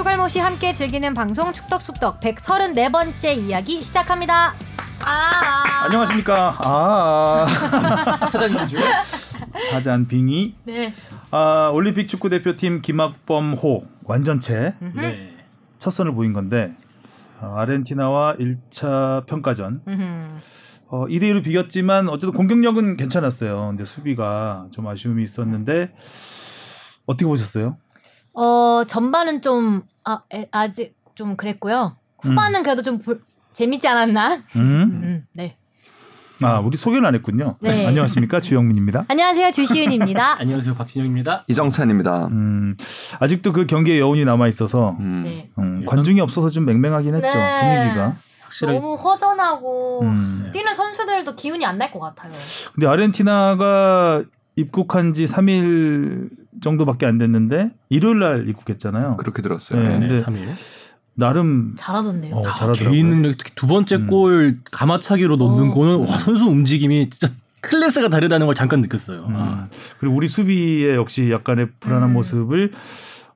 추갈모씨 함께 즐기는 방송 축덕숙덕 134번째 이야기 시작합니다. 아, 안녕하십니까. 아, 사장님 중. 타잔 빙이. 네. 아, 올림픽 축구 대표팀 김학범호 완전체 네. 첫 선을 보인 건데 어, 아르헨티나와 1차 평가전 음흠. 어, 2대 1로 비겼지만 어쨌든 공격력은 괜찮았어요. 근데 수비가 좀 아쉬움이 있었는데 어떻게 보셨어요? 어, 전반은 좀 아, 에, 아직 좀 그랬고요. 후반은 그래도 좀 볼- 재밌지 않았나? 음? 음, 네. 아, 우리 소개는 안 했군요. 네. 안녕하십니까? 주영민입니다. 안녕하세요. 주시은입니다. 안녕하세요 박진영입니다. 이정찬입니다. 음, 아직도 그 경기에 여운이 남아 있어서 음. 네. 음, 관중이 없어서 좀 맹맹하긴 했죠. 네. 분위기가. 확실히 너무 허전하고 음. 뛰는 선수들도 기운이 안 날 것 같아요. 근데 아르헨티나가 입국한 지 3일 정도밖에 안 됐는데 일요일 날 입국했잖아요. 그렇게 들었어요. 네. 네. 근데 네, 3일. 나름 잘하던데요. 어, 아, 잘하더라고요. 개인 능력 특히 두 번째 음. 골 가마차기로 넣는 어. 거는 와, 선수 움직임이 진짜 클래스가 다르다는 걸 잠깐 느꼈어요. 음, 아. 그리고 우리 수비에 역시 약간의 불안한 음. 모습을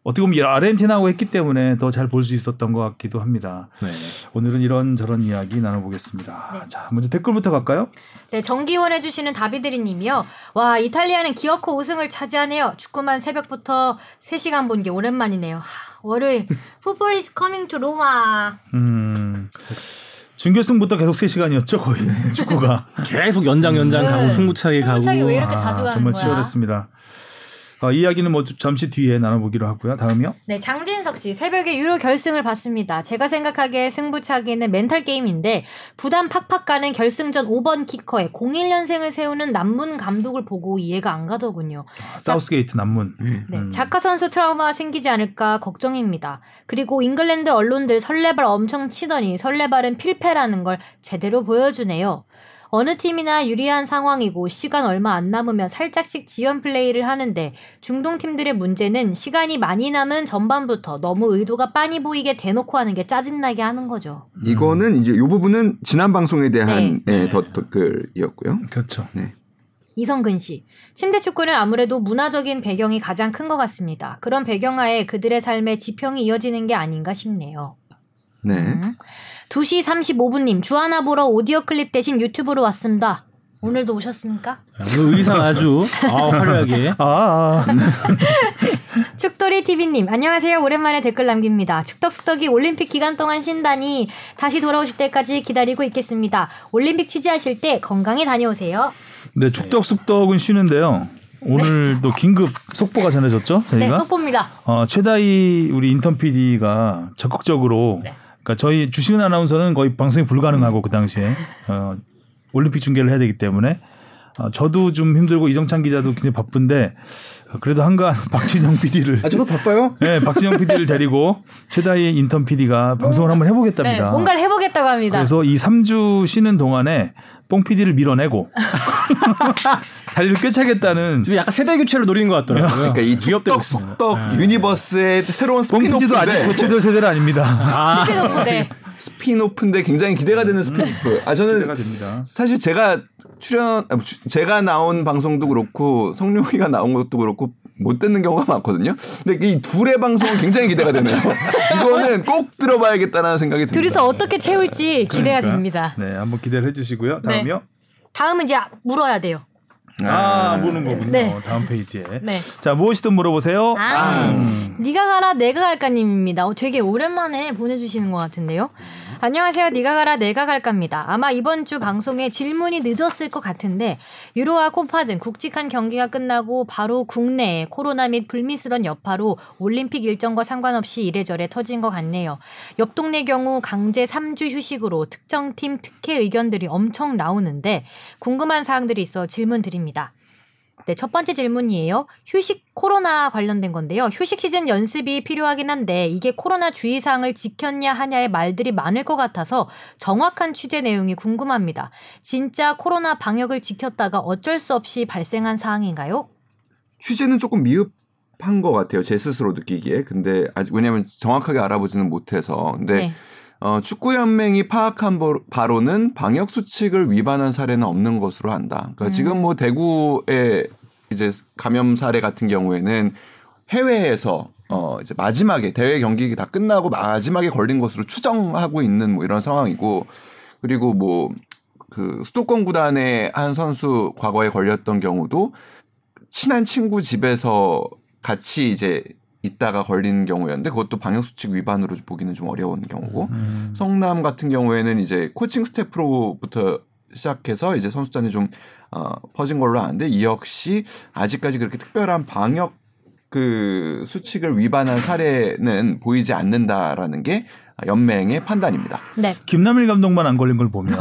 어떻게 보면 이 아르헨티나하고 했기 때문에 더 잘 볼 수 있었던 것 같기도 합니다. 네. 오늘은 이런 저런 이야기 나눠보겠습니다. 네. 자, 먼저 댓글부터 갈까요? 네, 정기원 해주시는 다비드리님이요. 와, 이탈리아는 기어코 우승을 차지하네요. 축구만 새벽부터 3시간 본 게 오랜만이네요. 하, 월요일, 풋볼 is coming to 로마. 음, 준결승부터 계속 3시간이었죠, 거의 축구가. 계속 연장 연장 네. 가고 승부차기 가고 승부차기 왜 이렇게 아, 자주 가는 정말 거야? 치열했습니다. 어, 이 이야기는 뭐 잠시 뒤에 나눠보기로 하고요. 다음이요. 네, 장진석 씨, 새벽에 유로 결승을 봤습니다. 제가 생각하기에 승부차기는 멘탈 게임인데, 부담 팍팍 가는 결승전 5번 키커에 01년생을 세우는 남문 감독을 보고 이해가 안 가더군요. 아, 사우스게이트 남문. 네, 음. 사카 선수 트라우마 생기지 않을까 걱정입니다. 그리고 잉글랜드 언론들 설레발 엄청 치더니 설레발은 필패라는 걸 제대로 보여주네요. 어느 팀이나 유리한 상황이고 시간 얼마 안 남으면 살짝씩 지연 플레이를 하는데 중동 팀들의 문제는 시간이 많이 남은 전반부터 너무 의도가 빤히 보이게 대놓고 하는 게 짜증나게 하는 거죠. 이거는 이제 이 부분은 지난 방송에 대한 네. 예, 덧- 댓글이었고요. 그렇죠. 이성근 씨. 침대 축구는 아무래도 문화적인 배경이 가장 큰 것 같습니다. 그런 배경하에 그들의 삶의 지평이 이어지는 게 아닌가 싶네요. 네. 음. 2시 35분님, 주하나 보러 오디오 클립 대신 유튜브로 왔습니다. 오늘도 오셨습니까? 오늘 의상 아주 아, 화려하게. 아, 아. 축돌이 TV님, 안녕하세요. 오랜만에 댓글 남깁니다. 축덕숙덕이 올림픽 기간 동안 쉰다니 다시 돌아오실 때까지 기다리고 있겠습니다. 올림픽 취재하실 때 건강히 다녀오세요. 네, 축덕숙덕은 쉬는데요. 오늘도 긴급 속보가 전해졌죠, 네, 저희가. 속보입니다. 어, 최다희 우리 인턴 PD가 적극적으로 그러니까 저희 주시은 아나운서는 거의 방송이 불가능하고 그 당시에 어, 올림픽 중계를 해야 되기 때문에 어, 저도 좀 힘들고 이정찬 기자도 굉장히 바쁜데 어, 그래도 한간 박진영 PD를 아 저도 바빠요. 네, 박진영 PD를 데리고 최다희 인턴 PD가 방송을 한번 네, 해보겠답니다. 뭔가를 해보겠다고 합니다. 그래서 이 3주 쉬는 동안에 뽕 PD를 밀어내고 자리를 꿰차겠다는 지금 약간 세대 교체를 노리는 것 같더라고요. 그러니까 이 축덕 있습니다. 쑥덕 universe의 새로운 뽕 PD도 아직 spin-off인데 교체될 세대는 아닙니다. 아, 네. spin-off인데 굉장히 기대가 되는 스피노프. 아 저는 기대가 됩니다. 사실 제가 출연 아, 주- 제가 나온 방송도 그렇고 성룡이가 나온 것도 그렇고 못 듣는 경우가 많거든요. 근데 이 둘의 방송은 굉장히 기대가 되네요. 이거는 꼭 들어봐야겠다는 생각이 듭니다. 둘이서 어떻게 채울지 기대가 그러니까. 됩니다. 네, 한번 기대를 해주시고요. 다음이요. 다음은 이제 물어야 돼요. 아, 보는 거군요. 네. 다음 페이지에. 네. 자, 무엇이든 물어보세요. 아, 음. 니가 가라 내가 갈까님입니다. 어, 되게 오랜만에 보내주시는 것 같은데요. 안녕하세요. 니가 가라 내가 갈까입니다. 아마 이번 주 방송에 질문이 늦었을 것 같은데 유로와 코파 등 굵직한 경기가 끝나고 바로 국내에 코로나 및 불미 쓰던 여파로 올림픽 일정과 상관없이 이래저래 터진 것 같네요. 옆 동네 경우 강제 3주 휴식으로 특정 팀 특혜 의견들이 엄청 나오는데 궁금한 사항들이 있어 질문 드립니다. 네, 첫 번째 질문이에요. 휴식 코로나 관련된 건데요. 휴식 시즌 연습이 필요하긴 한데 이게 코로나 주의사항을 지켰냐 하냐의 말들이 많을 것 같아서 정확한 취재 내용이 궁금합니다. 진짜 코로나 방역을 지켰다가 어쩔 수 없이 발생한 사항인가요? 취재는 조금 미흡한 것 같아요. 제 스스로 느끼기에. 근데 아직 왜냐하면 정확하게 알아보지는 못해서. 근데 네. 어, 축구연맹이 파악한 바- 바로는 방역 수칙을 위반한 사례는 없는 것으로 한다. 그러니까 음. 지금 뭐 대구의 이제 감염 사례 같은 경우에는 해외에서 어 이제 마지막에 대회 경기 다 끝나고 마지막에 걸린 것으로 추정하고 있는 뭐 이런 상황이고 그리고 뭐 그 수도권 구단의 한 선수 과거에 걸렸던 경우도 친한 친구 집에서 같이 이제 있다가 걸린 경우였는데 그것도 방역 수칙 위반으로 보기는 좀 어려운 경우고 음. 성남 같은 경우에는 이제 코칭 스태프로부터 시작해서 이제 선수단이 좀 어, 퍼진 걸로 아는데 이 역시 아직까지 그렇게 특별한 방역 그 수칙을 위반한 사례는 보이지 않는다라는 게 연맹의 판단입니다. 네. 김남일 감독만 안 걸린 걸 보면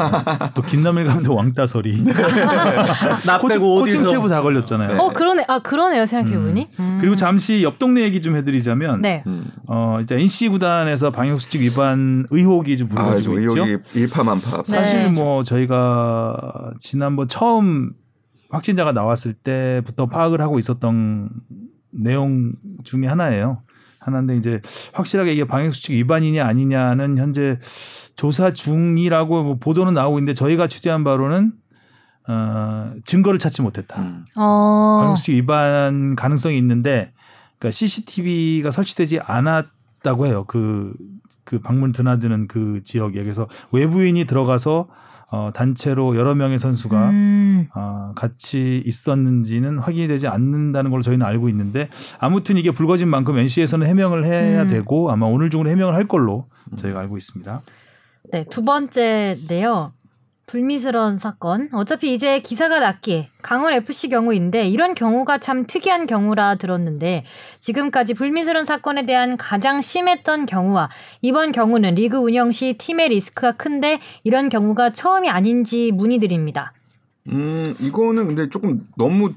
또 김남일 감독 왕따설이 나 코칭, 빼고 코칭 어디서 스태프 다 걸렸잖아요. 어 그러네. 아 그러네요. 생각해 보니. 음. 그리고 잠시 옆 동네 얘기 좀 해드리자면 네. 음. 어 일단 NC 구단에서 방역 수칙 위반 의혹이 좀 아, 불거지고 있죠. 의혹이 일파만파. 네. 사실 뭐 저희가 지난번 처음 확진자가 나왔을 때부터 파악을 하고 있었던 내용 중에 하나예요. 하나인데 이제 확실하게 이게 방역수칙 위반이냐 아니냐는 현재 조사 중이라고 뭐 보도는 나오고 있는데 저희가 취재한 바로는 어, 증거를 찾지 못했다. 음. 어. 방역수칙 위반 가능성이 있는데 그러니까 CCTV가 설치되지 않았다고 해요. 그, 그 방문 드나드는 그 지역에. 그래서 외부인이 들어가서 어, 단체로 여러 명의 선수가 음. 어, 같이 있었는지는 확인이 되지 않는다는 걸로 저희는 알고 있는데 아무튼 이게 불거진 만큼 NC에서는 해명을 해야 음. 되고 아마 오늘 중으로 해명을 할 걸로 저희가 알고 있습니다. 네, 두 번째인데요. 불미스러운 사건. 어차피 이제 기사가 났기에 강원 FC 경우인데 이런 경우가 참 특이한 경우라 들었는데 지금까지 불미스러운 사건에 대한 가장 심했던 경우와 이번 경우는 리그 운영 시 팀의 리스크가 큰데 이런 경우가 처음이 아닌지 문의드립니다. 음, 이거는 근데 조금 너무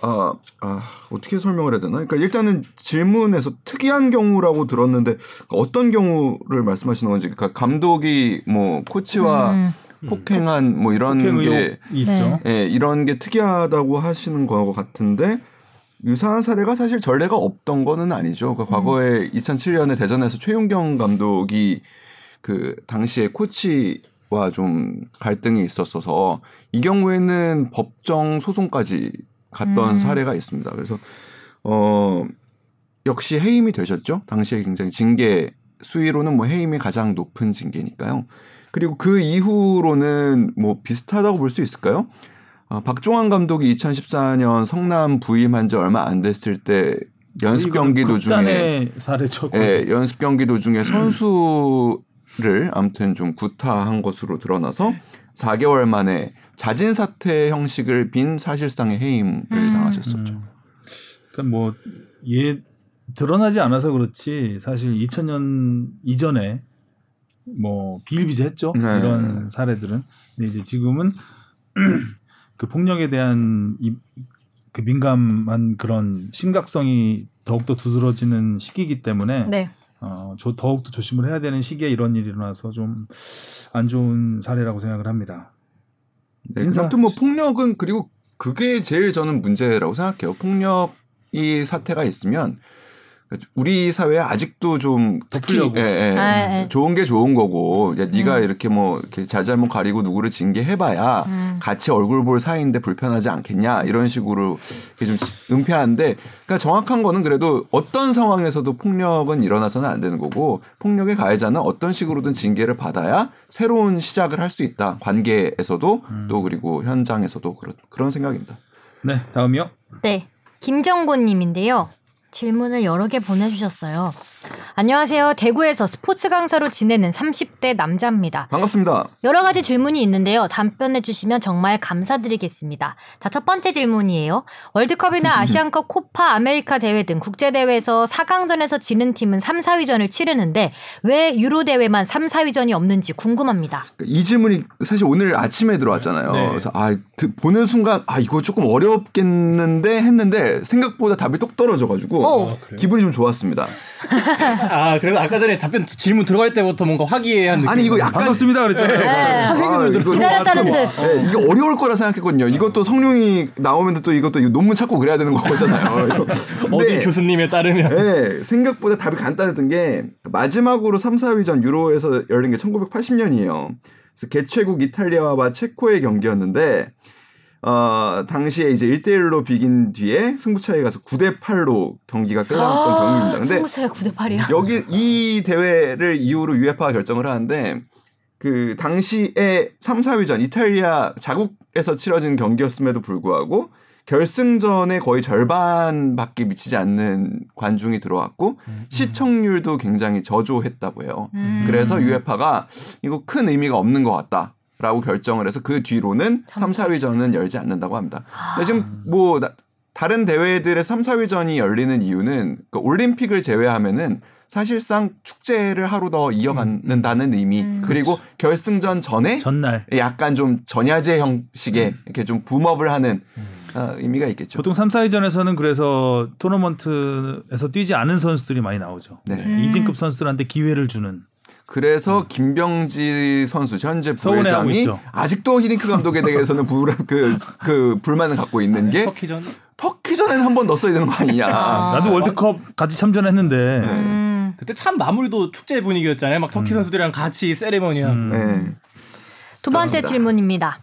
아, 아, 어떻게 설명을 해야 되나? 그러니까 일단은 질문에서 특이한 경우라고 들었는데 어떤 경우를 말씀하시는 건지 그러니까 감독이 뭐 코치와 음, 폭행한 뭐 이런 폭행 게 있죠. 예, 이런 게 특이하다고 하시는 거 같은데 유사한 사례가 사실 전례가 없던 거는 아니죠. 그러니까 과거에 2007년에 대전에서 최윤경 감독이 그 당시에 코치와 좀 갈등이 있었어서 이 경우에는 법정 소송까지 갔던 음. 사례가 있습니다. 그래서 어 역시 해임이 되셨죠. 당시에 굉장히 징계 수위로는 뭐 해임이 가장 높은 징계니까요. 그리고 그 이후로는 뭐 비슷하다고 볼 수 있을까요? 아, 박종환 감독이 2014년 성남 부임한 지 얼마 안 됐을 때 연습 경기 도중에 사례죠. 예, 연습 경기 도중에 선수를 아무튼 좀 구타한 것으로 드러나서 4개월 만에 자진 사퇴 형식을 빈 사실상의 해임을 음. 당하셨었죠. 음. 그러니까 뭐얘 드러나지 않아서 그렇지 사실 2000년 이전에 뭐 비일비재했죠 네. 이런 사례들은 근데 이제 지금은 그 폭력에 대한 이, 그 민감한 그런 심각성이 더욱더 두드러지는 시기이기 때문에 네. 어, 조, 더욱더 조심을 해야 되는 시기에 이런 일이 일어나서 좀 안 좋은 사례라고 생각을 합니다. 네, 인사- 아무튼 뭐 폭력은 그리고 그게 제일 저는 문제라고 생각해요. 폭력이 사태가 있으면 우리 사회에 아직도 좀 특히 덮으려고. 예, 예. 아, 예. 좋은 게 좋은 거고 야, 네가 음. 이렇게 뭐 이렇게 잘잘못 가리고 누구를 징계해봐야 음. 같이 얼굴 볼 사이인데 불편하지 않겠냐 이런 식으로 좀 은폐하는데 그러니까 정확한 거는 그래도 어떤 상황에서도 폭력은 일어나서는 안 되는 거고 폭력의 가해자는 어떤 식으로든 징계를 받아야 새로운 시작을 할 수 있다 관계에서도 음. 또 그리고 현장에서도 그런 그런 생각입니다. 네, 다음이요. 네. 김정곤님인데요. 질문을 여러 개 보내주셨어요. 안녕하세요. 대구에서 스포츠 강사로 지내는 30대 남자입니다. 반갑습니다. 여러 가지 질문이 있는데요. 답변해 주시면 정말 감사드리겠습니다. 자, 첫 번째 질문이에요. 월드컵이나 아시안컵, 코파, 아메리카 대회 등 국제 대회에서 4강전에서 지는 팀은 3, 4위전을 치르는데 왜 유로 대회만 3, 4위전이 없는지 궁금합니다. 이 질문이 사실 오늘 아침에 들어왔잖아요. 네. 그래서 아 드- 보는 순간 아 이거 조금 어렵겠는데 했는데 생각보다 답이 똑 떨어져 가지고 오. 기분이 좀 좋았습니다. 아 그래서 아까 전에 답변 질문 들어갈 때부터 뭔가 화기애애한 느낌. 아니 이거 약간 반갑습니다 그랬잖아요. 네. 선생님을 아, 들어- 이거 기다렸다는 좀- 듯. 네, 이게 어려울 거라 생각했거든요. 이것도 성룡이 나오면 또 이것도 이거 논문 찾고 그래야 되는 거잖아요. 이거. 어디 교수님에 따르면 네, 생각보다 답이 간단했던 게 마지막으로 3, 4위 전 유로에서 열린 게 1980년이에요. 그래서 개최국 이탈리아와 체코의 경기였는데 어, 당시에 이제 1대1로 비긴 뒤에 승부차에 가서 9대 8로 경기가 끝났던 경기입니다. 근데 승부차가 9대 8이야. 여기 이 대회를 이후로 UEFA가 결정을 하는데 그 당시에 3, 4위전 이탈리아 자국에서 치러진 경기였음에도 불구하고 결승전에 거의 절반밖에 미치지 않는 관중이 들어왔고 시청률도 굉장히 저조했다고 해요. 음. 그래서 UEFA가 이거 큰 의미가 없는 것 같다. 라고 결정을 해서 그 뒤로는 3, 4위전은 열지 않는다고 합니다. 근데 지금 뭐 나- 다른 대회들의 3, 4위전이 열리는 이유는 그 올림픽을 제외하면은 사실상 축제를 하루 더 이어가는다는 의미 음. 그리고 결승전 전에 전날 약간 좀 전야제 형식의 이렇게 좀 붐업을 하는 어, 의미가 있겠죠. 보통 3, 4위전에서는 그래서 토너먼트에서 뛰지 않은 선수들이 많이 나오죠. 네. 음. 이진급 선수들한테 기회를 주는 그래서 김병지 선수 현재 부회장이. 아직도 히딩크 감독에 대해서는 불, 그, 그 불만을 갖고 있는 게 터키전 터키전에는 한 번 넣었어야 되는 거 아니냐. 아. 나도 월드컵 같이 참전했는데 음. 그때 참 마무리도 축제 분위기였잖아요. 막 터키 선수들이랑 같이 세레머니하고. 음. 네. 두 번째 그렇습니다. 질문입니다.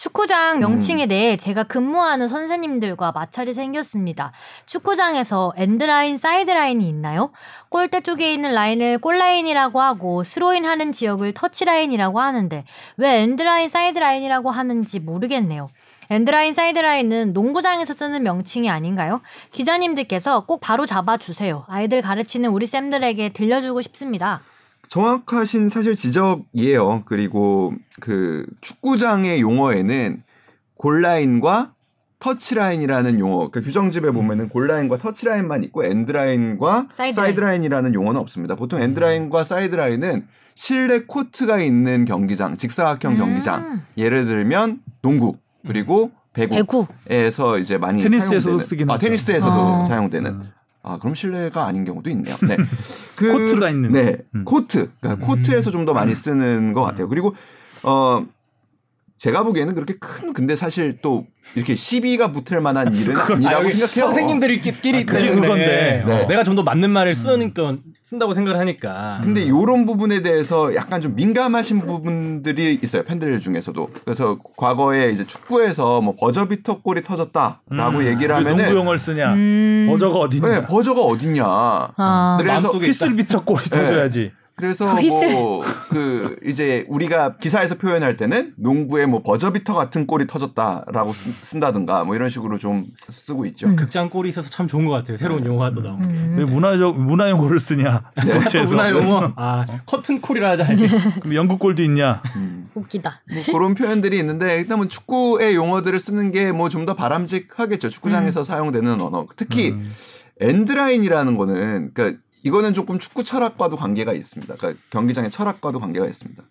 축구장 음. 명칭에 대해 제가 근무하는 선생님들과 마찰이 생겼습니다. 축구장에서 엔드라인, 사이드라인이 있나요? 골대 쪽에 있는 라인을 골라인이라고 하고 스로인 하는 지역을 터치라인이라고 하는데 왜 엔드라인, 사이드라인이라고 하는지 모르겠네요. 엔드라인, 사이드라인은 농구장에서 쓰는 명칭이 아닌가요? 기자님들께서 꼭 바로 잡아주세요. 아이들 가르치는 우리 쌤들에게 들려주고 싶습니다. 정확하신 사실 지적이에요. 그리고 그 축구장의 용어에는 골라인과 터치라인이라는 용어, 그 규정집에 보면은 골라인과 터치라인만 있고 엔드라인과 사이드라인. 사이드라인이라는 용어는 없습니다. 보통 엔드라인과 사이드라인은 실내 코트가 있는 경기장, 직사각형 음. 경기장. 예를 들면 농구 그리고 배구. 배구. 에서 이제 많이 테니스에서도 사용되는, 쓰긴 아. 테니스에서도 아. 사용되는 음. 아 그럼 실내가 아닌 경우도 있네요. 네. 그, 코트가 있는. 네, 음. 코트. 그러니까 코트에서 좀 더 많이 쓰는 것 같아요. 그리고 어 제가 보기에는 그렇게 큰 근데 사실 또 이렇게 시비가 붙을 만한 일은 아니라고 여기 생각해요. 선생님들끼리 그게 때문에 그건데. 네. 내가 좀 더 맞는 말을 쓰니까 쓴다고 생각을 하니까. 근데 요런 부분에 대해서 약간 좀 민감하신 부분들이 있어요. 팬들 중에서도. 그래서 과거에 이제 축구에서 뭐 버저비터 골이 터졌다라고 음. 얘기를 왜 하면은 농구 용어를 쓰냐? 음. 버저가 어딨냐? 네, 버저가 어딨냐. 아. 그래서 휘슬비터 골이 터져야지. 그래서. 뭐 그 이제 우리가 기사에서 표현할 때는 농구에 뭐 버저비터 같은 골이 터졌다라고 쓴- 쓴다든가 뭐 이런 식으로 좀 쓰고 있죠. 음. 극장 골이 있어서 참 좋은 것 같아요. 새로운 용어가 또 나오고. 음. 왜 문화적 문화 용어를 쓰냐? 스포츠에서. 문화 용어. 아 커튼 콜이라 하자. 그럼 영국 골도 있냐? 웃기다. 뭐 그런 표현들이 있는데 일단 뭐 축구의 용어들을 쓰는 게 뭐 좀 더 바람직하겠죠. 축구장에서 사용되는 언어. 특히 엔드라인이라는 거는 그러니까 이거는 조금 축구 철학과도 관계가 있습니다. 그러니까 경기장의 철학과도 관계가 있습니다.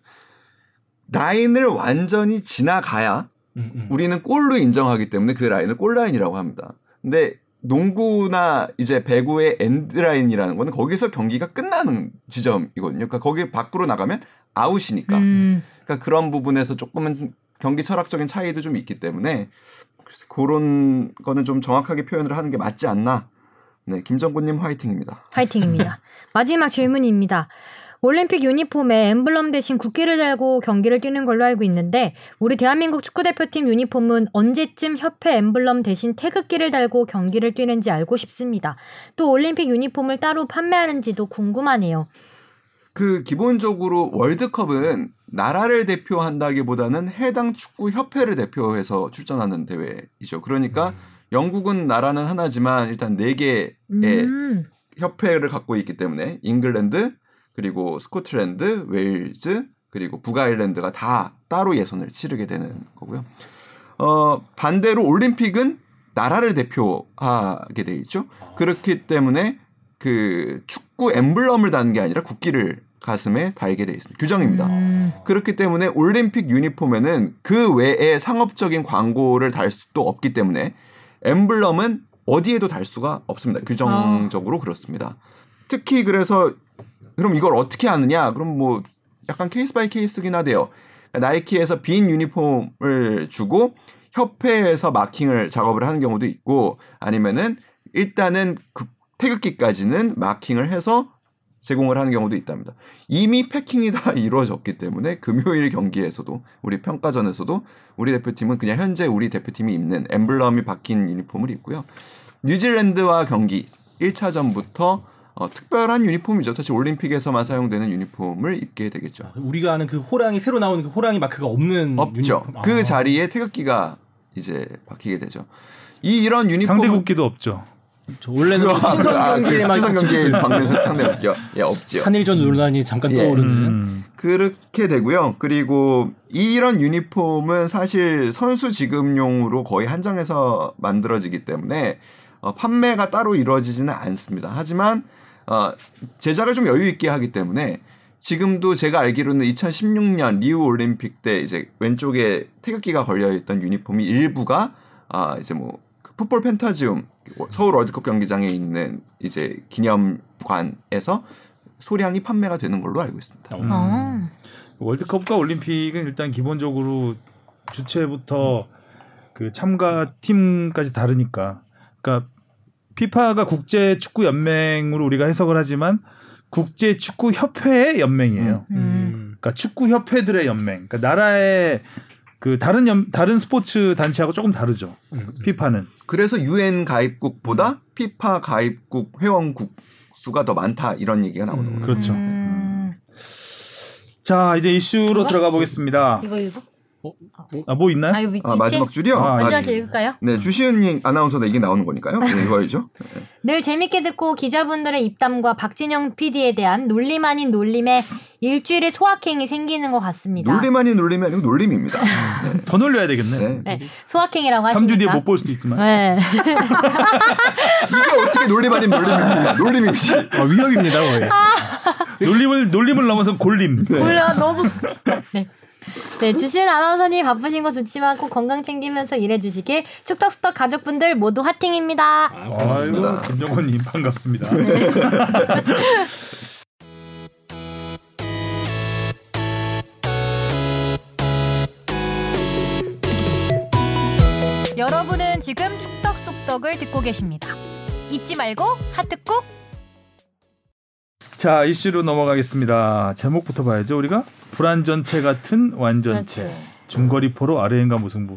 라인을 완전히 지나가야 음, 음. 우리는 골로 인정하기 때문에 그 라인을 골라인이라고 합니다. 근데 농구나 이제 배구의 엔드라인이라는 거는 거기서 경기가 끝나는 지점이거든요. 그러니까 거기 밖으로 나가면 아웃이니까. 음. 그러니까 그런 부분에서 조금은 좀 경기 철학적인 차이도 좀 있기 때문에 그런 거는 좀 정확하게 표현을 하는 게 맞지 않나. 네, 김정구님 화이팅입니다. 파이팅입니다. 마지막 질문입니다. 올림픽 유니폼에 엠블럼 대신 국기를 달고 경기를 뛰는 걸로 알고 있는데 우리 대한민국 축구대표팀 유니폼은 언제쯤 협회 엠블럼 대신 태극기를 달고 경기를 뛰는지 알고 싶습니다. 또 올림픽 유니폼을 따로 판매하는지도 궁금하네요. 그 기본적으로 월드컵은 나라를 대표한다기보다는 해당 축구 협회를 대표해서 출전하는 대회이죠. 그러니까 영국은 나라는 하나지만 일단 네 개의 음. 협회를 갖고 있기 때문에 잉글랜드 그리고 스코틀랜드, 웨일즈 그리고 북아일랜드가 다 따로 예선을 치르게 되는 거고요. 어, 반대로 올림픽은 나라를 대표하게 돼 있죠. 그렇기 때문에 그 축구 엠블럼을 다는 게 아니라 국기를 가슴에 달게 돼 있습니다. 규정입니다. 음. 그렇기 때문에 올림픽 유니폼에는 그 외에 상업적인 광고를 달 수도 없기 때문에 엠블럼은 어디에도 달 수가 없습니다. 규정적으로 그렇습니다. 특히 그래서 그럼 이걸 어떻게 하느냐? 그럼 뭐 약간 case by case긴 하대요. 나이키에서 빈 유니폼을 주고 협회에서 마킹을 작업을 하는 경우도 있고 아니면은 일단은 그 태극기까지는 마킹을 해서 제공을 하는 경우도 있답니다. 이미 패킹이 다 이루어졌기 때문에 금요일 경기에서도 우리 평가전에서도 우리 대표팀은 그냥 현재 우리 대표팀이 입는 엠블럼이 박힌 유니폼을 입고요. 뉴질랜드와 경기 1차전부터 어, 특별한 유니폼이죠. 사실 올림픽에서만 사용되는 유니폼을 입게 되겠죠. 우리가 아는 그 호랑이 새로 나오는 그 호랑이 마크가 없는 없죠. 유니폼. 그 아. 자리에 태극기가 이제 박히게 되죠. 이 이런 유니폼 상대 국기도 없죠. 저 원래는 그 친선 경기에만 친선 경기에 박는 상대 국기가 예 없죠. 한일전 논란이 잠깐 예. 떠오르는 음. 그렇게 되고요. 그리고 이런 유니폼은 사실 선수 지급용으로 거의 한정해서 만들어지기 때문에 어, 판매가 따로 이루어지지는 않습니다. 하지만 어, 제작을 좀 여유 있게 하기 때문에 지금도 제가 알기로는 2016년 리우 올림픽 때 이제 왼쪽에 태극기가 걸려 있던 유니폼이 일부가 아 이제 뭐그 풋볼 펜타지움 서울 월드컵 경기장에 있는 이제 기념관에서 소량이 판매가 되는 걸로 알고 있습니다. 어. 월드컵과 올림픽은 일단 기본적으로 주체부터 그 참가 팀까지 다르니까. 그러니까 피파가 국제 축구 연맹으로 우리가 해석을 하지만 국제 축구 협회의 연맹이에요. 음. 그러니까 축구 협회들의 연맹. 그러니까 나라의 그 다른 연, 다른 스포츠 단체하고 조금 다르죠. 피파는. 그래서 유엔 가입국보다 피파 가입국 회원국 수가 더 많다 이런 얘기가 나오는 거예요. 그렇죠. 음. 자, 이제 이슈로 들어가 보겠습니다. 이거 읽 어? 아, 뭐 있나요? 아, 이거 밑, 아, 마지막 줄이요. 아, 먼저 아직. 읽을까요? 네, 주시은 아나운서도 이게 나오는 거니까요. 네, 이거죠. 늘 재밌게 듣고 기자분들의 입담과 박진영 PD에 대한 놀림 아닌 놀림에 일주일에 소확행이 생기는 것 같습니다. 놀림 아닌 놀림이 아니고 놀림입니다. 더 놀려야 되겠네. 네. 네, 소확행이라고 하시니까. 3주 뒤에 못 볼 수도 있지만. 네. 이게 어떻게 놀림 아닌 놀림입니까? 놀림이지. 아, 위협입니다 거의. 놀림을 놀림을 넘어서 골림. 몰라 너무. 네. 네, 주신 아나운서님 바쁘신 거 좋지만 꼭 건강 챙기면서 일해주시길 축덕수덕 가족분들 모두 화팅입니다. 고맙습니다. 아이고, 김정원님 반갑습니다. 여러분은 지금 축덕수덕을 듣고 계십니다. 잊지 말고 하트 꾹. 자 이슈로 넘어가겠습니다. 제목부터 봐야죠. 우리가 불안 전체 같은 완전체. 그렇지. 중거리 포로 아르헨과 무승부.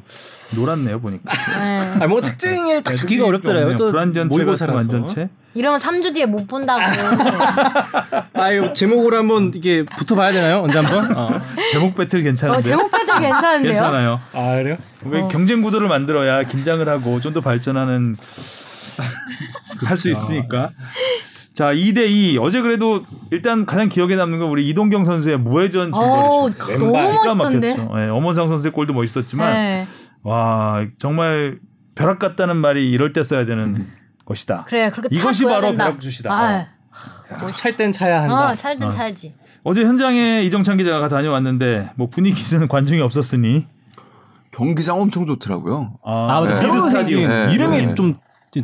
놀았네요 보니까. 네. 아니 뭐 특징을 딱 네, 잡기가 어렵더라고요. 없네요. 또 불안전체 같은. 완전체. 이러면 3주 뒤에 못 본다고. 아유 제목으로 한번 이게 붙어봐야 되나요? 언제 한번? 어. 제목 배틀 괜찮은데. 어, 제목 배틀 괜찮은데요? 괜찮아요. 아 그래요? 왜 경쟁 구도를 만들어야 긴장을 하고 좀 더 발전하는 할 수 있으니까. 자, 2대 2. 어제 그래도 일단 가장 기억에 남는 건 우리 이동경 선수의 무회전 중거리 슛. 너무 멋있던데. 예, 엄원상 선수의 골도 멋있었지만 네. 와, 정말 벼락 같다는 말이 이럴 때 써야 되는 것이다. 그래, 그렇게 이것이 바로 된다. 벼락슛이다. 아, 찰땐 차야 한다. 어, 찰든 어. 차야지. 어제 현장에 이정찬 기자가 다녀왔는데 뭐 분위기는 관중이 없었으니 경기장 엄청 좋더라고요. 아 맞아 네. 새로 미르 생긴 스타디움. 네. 이름이 네. 좀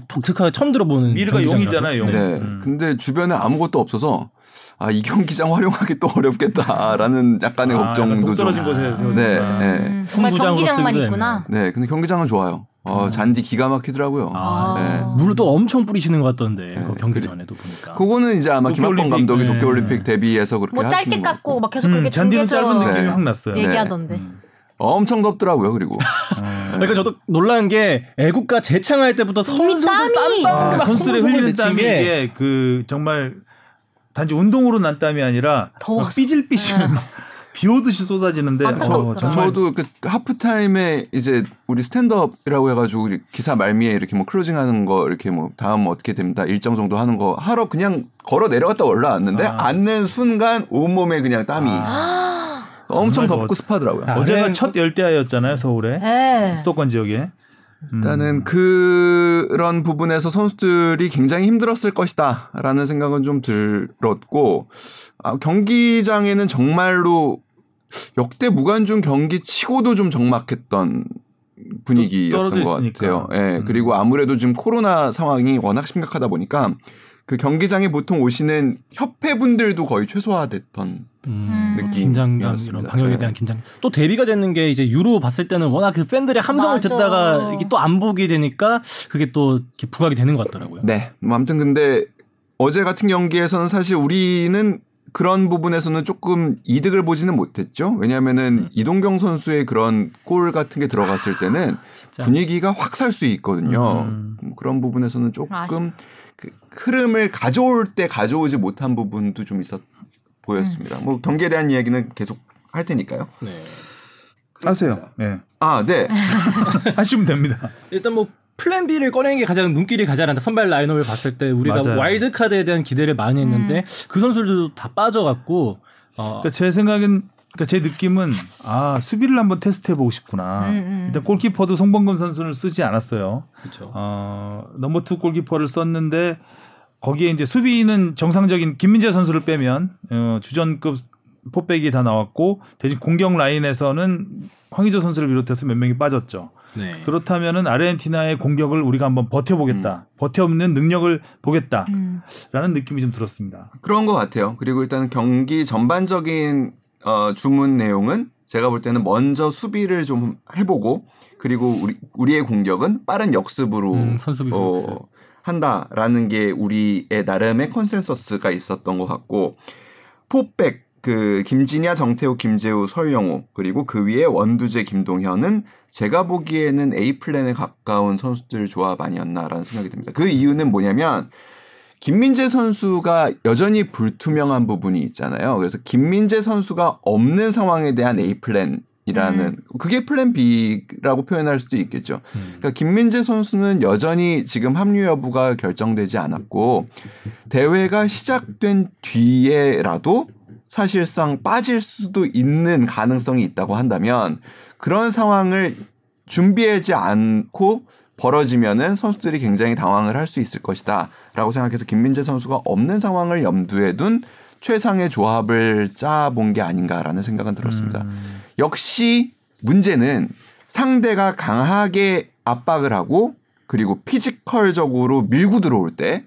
독특하게 처음 들어보는 미르가. 용이잖아요, 용. 네. 음. 근데 주변에 아무것도 없어서 아, 이 경기장 활용하기 또 어렵겠다라는 약간의 아, 걱정도 약간 동 좀. 떨어진 곳에 네. 네. 음, 정말 경기장만 있구나. 네, 근데 경기장은 좋아요. 어, 잔디 기가 막히더라고요. 아, 네. 물을 또 엄청 뿌리시는 것 같던데 네. 그 경기 전에도 보니까. 그거는 이제 아마 김학범 감독이 네. 도쿄올림픽 데뷔해서 그렇게 뭐 짧게 깎고. 막 계속 음, 그렇게 잔디는 짧은 느낌이 네. 확 났어요. 얘기하던데. 엄청 덥더라고요. 그리고 그러니까 저도 놀란 게 애국가 재창할 때부터 선수들 땀이! 아, 송송송 흘리는 땀이 게 이게 그 정말 단지 운동으로 난 땀이 아니라 더웠어. 막 삐질삐질 막비 오듯이 쏟아지는데 아, 어, 저- 정말 저도 그 하프타임에 이제 우리 스탠드업이라고 해가지고 기사 말미에 이렇게 뭐 클로징하는 거 이렇게 뭐 다음 어떻게 됩니다 일정 정도 하는 거 하러 그냥 걸어 내려갔다 올라왔는데 아. 앉는 순간 온몸에 그냥 땀이 엄청 덥고 더웠- 습하더라고요. 아, 어제가 그래. 첫 열대야였잖아요 서울에 네. 수도권 지역에 음. 일단은 그런 부분에서 선수들이 굉장히 힘들었을 것이다라는 생각은 좀 들었고 아, 경기장에는 정말로 역대 무관중 경기 치고도 좀 적막했던 분위기였던 것 있으니까. 같아요. 예, 음. 그리고 아무래도 지금 코로나 상황이 워낙 심각하다 보니까 그 경기장에 보통 오시는 협회 분들도 거의 최소화됐던 음, 느낌. 긴장감. 이런 방역에 네. 대한 긴장. 또 대비가 되는 게 이제 유로 봤을 때는 워낙 그 팬들의 함성을 맞아. 듣다가 이게 또 안 보게 되니까 그게 또 이렇게 부각이 되는 것 같더라고요. 네. 뭐 아무튼 근데 어제 같은 경기에서는 사실 우리는 그런 부분에서는 조금 이득을 보지는 못했죠. 왜냐하면은 음. 이동경 선수의 그런 골 같은 게 들어갔을 때는 분위기가 확 살 수 있거든요. 음. 음, 그런 부분에서는 조금 아쉽- 그 흐름을 가져올 때 가져오지 못한 부분도 좀 있었 보였습니다. 뭐 경기에 대한 이야기는 계속 할 테니까요. 네. 하세요. 네. 아, 네. 하시면 됩니다. 일단 뭐 plan B를 꺼내는 게 가장 눈길이 가지 않았다. 선발 라인업을 봤을 때 우리가 맞아요. 와일드 카드에 대한 기대를 많이 했는데 그 선수들도 다 빠져갖고 어, 그러니까 제 생각엔 그러니까 제 느낌은 아 수비를 한번 테스트해 보고 싶구나. 음, 음. 일단 골키퍼도 송범근 선수를 쓰지 않았어요. 그렇죠. 어, number two 골키퍼를 썼는데 거기에 이제 수비는 정상적인 김민재 선수를 빼면 어, 주전급 포백이 다 나왔고 대신 공격 라인에서는 황의조 선수를 비롯해서 몇 명이 빠졌죠. 네. 그렇다면은 아르헨티나의 공격을 우리가 한번 버텨보겠다. 버텨없는 능력을 보겠다라는 음. 느낌이 좀 들었습니다. 그런 것 같아요. 그리고 일단 경기 전반적인 어, 주문 내용은 제가 볼 때는 먼저 수비를 좀 해보고 그리고 우리 우리의 공격은 빠른 역습으로 음, 선수비 역습. 어, 한다라는 게 우리의 나름의 consensus가 있었던 것 같고 포백 그 김진야, 정태욱, 김재우, 설영우 그리고 그 위에 원두재, 김동현은 제가 보기에는 A 플랜에 가까운 선수들 조합 아니었나라는 생각이 듭니다. 그 이유는 뭐냐면 김민재 선수가 여전히 불투명한 부분이 있잖아요. 그래서 김민재 선수가 없는 상황에 대한 A 플랜 이라는 그게 플랜 B라고 표현할 수도 있겠죠. 그러니까 김민재 선수는 여전히 지금 합류 여부가 결정되지 않았고 대회가 시작된 뒤에라도 사실상 빠질 수도 있는 가능성이 있다고 한다면 그런 상황을 준비하지 않고 벌어지면은 선수들이 굉장히 당황을 할 수 있을 것이다라고 생각해서 김민재 선수가 없는 상황을 염두에 둔 최상의 조합을 짜본 게 아닌가라는 생각은 들었습니다. 역시 문제는 상대가 강하게 압박을 하고 그리고 피지컬적으로 밀고 들어올 때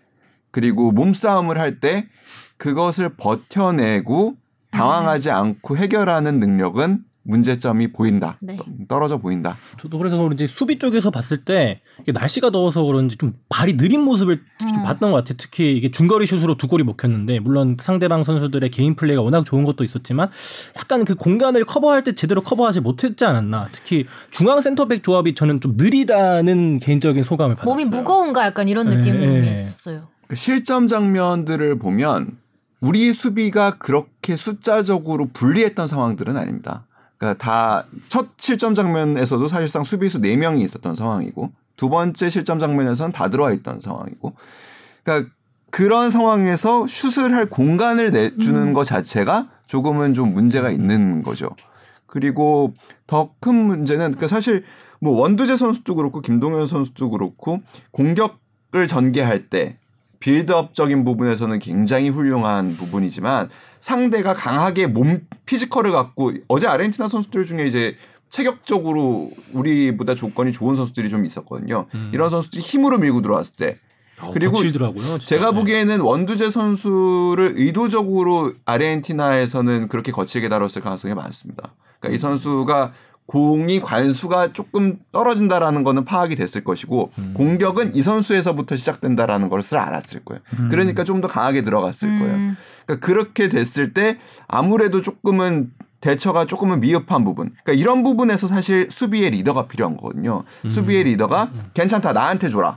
그리고 몸싸움을 할 때 그것을 버텨내고 당황하지 않고 해결하는 능력은 문제점이 보인다. 네. 떠- 떨어져 보인다. 저도 그래서 그런지 수비 쪽에서 봤을 때 이게 날씨가 더워서 그런지 좀 발이 느린 모습을 특히 좀 봤던 것 같아요. 특히 이게 중거리 슛으로 두 골이 먹혔는데 물론 상대방 선수들의 개인 플레이가 워낙 좋은 것도 있었지만 약간 그 공간을 커버할 때 제대로 커버하지 못했지 않았나. 특히 중앙 센터백 조합이 저는 좀 느리다는 개인적인 소감을 받았어요. 몸이 무거운가 약간 이런 네, 느낌이 네. 있었어요. 실점 장면들을 보면 우리 수비가 그렇게 숫자적으로 불리했던 상황들은 아닙니다. 그러니까 다 첫 실점 장면에서도 사실상 수비수 4명이 있었던 상황이고 두 번째 실점 장면에서는 다 들어와 있던 상황이고 그러니까 그런 상황에서 슛을 할 공간을 내주는 것 자체가 조금은 좀 문제가 있는 거죠. 그리고 더 큰 문제는 그러니까 사실 뭐 원두재 선수도 그렇고 김동현 선수도 그렇고 공격을 전개할 때 빌드업적인 부분에서는 굉장히 훌륭한 부분이지만 상대가 강하게 몸 피지컬을 갖고 어제 아르헨티나 선수들 중에 이제 체격적으로 우리보다 조건이 좋은 선수들이 좀 있었거든요. 이런 선수들이 힘으로 밀고 들어왔을 때 어, 그리고 거칠더라고요. 제가 네. 보기에는 원두재 선수를 의도적으로 아르헨티나에서는 그렇게 거칠게 다뤘을 가능성이 많습니다. 그러니까 이 선수가 공이 관수가 조금 떨어진다라는 거는 파악이 됐을 것이고 공격은 이 선수에서부터 시작된다라는 것을 알았을 거예요. 그러니까 좀 더 강하게 들어갔을 거예요. 음. 그러니까 그렇게 됐을 때 아무래도 조금은 대처가 조금은 미흡한 부분. 그러니까 이런 부분에서 사실 수비의 리더가 필요한 거거든요. 수비의 리더가 괜찮다 나한테 줘라.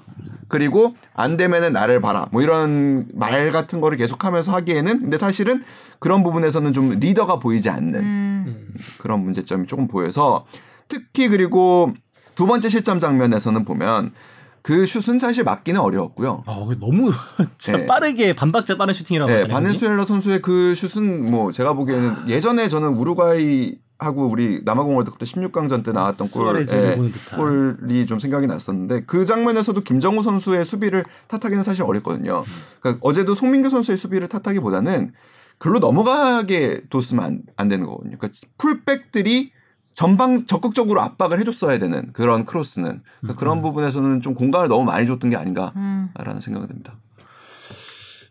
그리고 안 되면은 나를 봐라. 뭐 이런 말 같은 거를 계속하면서 하기에는 근데 사실은 그런 부분에서는 좀 리더가 보이지 않는 음. 그런 문제점이 조금 보여서 특히 그리고 두 번째 실점 장면에서는 보면 그 슛은 사실 맞기는 어려웠고요. 아, 너무 네. 빠르게 반박자 빠른 슈팅이라고 네. 바네수엘라 선수의 그 슛은 뭐 제가 보기에는 예전에 저는 우루과이 하고 우리 남아공 월드컵 때 16강전 때 나왔던 골, 예. 골이 좀 생각이 났었는데 그 장면에서도 김정우 선수의 수비를 탓하기는 사실 어렵거든요. 그러니까 어제도 송민규 선수의 수비를 탓하기보다는 글로 넘어가게 뒀으면 안, 안 되는 거거든요. 그러니까 풀백들이 전방 적극적으로 압박을 해줬어야 되는 그런 크로스는 그러니까 그런 부분에서는 좀 공간을 너무 많이 줬던 게 아닌가라는 음. 생각이 듭니다.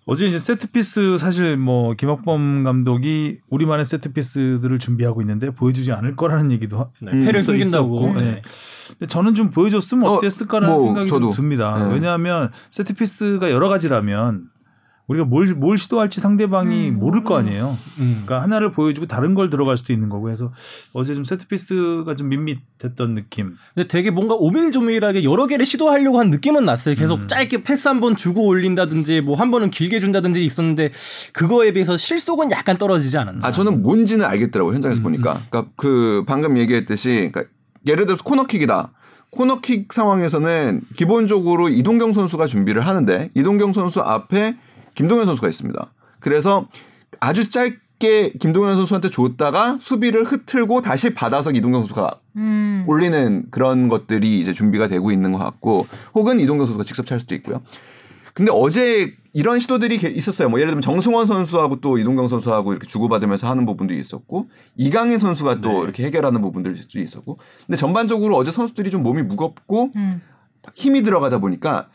어제 이제 세트피스 사실 뭐 김학범 감독이 우리만의 세트피스들을 준비하고 있는데 보여주지 않을 거라는 얘기도 하- 네, 음, 패를 숨긴다고. 네. 네. 근데 저는 좀 보여줬으면 어, 어땠을까라는 뭐, 생각이 저도. 좀 듭니다. 네. 왜냐하면 세트피스가 여러 가지라면 우리가 뭘, 뭘 시도할지 상대방이 음. 모를 거 아니에요. 음. 그러니까 하나를 보여주고 다른 걸 들어갈 수도 있는 거고 해서 어제 좀 세트피스가 좀 밋밋했던 느낌. 근데 되게 뭔가 오밀조밀하게 여러 개를 시도하려고 한 느낌은 났어요. 계속 음. 짧게 패스 한 번 주고 올린다든지 뭐 한 번은 길게 준다든지 있었는데 그거에 비해서 실속은 약간 떨어지지 않았나. 아 저는 뭔지는 알겠더라고 요 현장에서 보니까. 그러니까 그 방금 얘기했듯이 그러니까 예를 들어서 코너킥이다. 코너킥 상황에서는 기본적으로 이동경 선수가 준비를 하는데 이동경 선수 앞에 김동현 선수가 있습니다. 그래서 아주 짧게 김동현 선수한테 줬다가 수비를 흐트고 다시 받아서 이동경 선수가 음. 올리는 그런 것들이 이제 준비가 되고 있는 것 같고 혹은 이동경 선수가 직접 찰 수도 있고요. 근데 어제 이런 시도들이 게- 있었어요. 뭐 예를 들면 정승원 선수하고 또 이동경 선수하고 이렇게 주고받으면서 하는 부분도 있었고 이강인 선수가 또 네. 이렇게 해결하는 부분들도 있었고 근데 전반적으로 어제 선수들이 좀 몸이 무겁고 음. 힘이 들어가다 보니까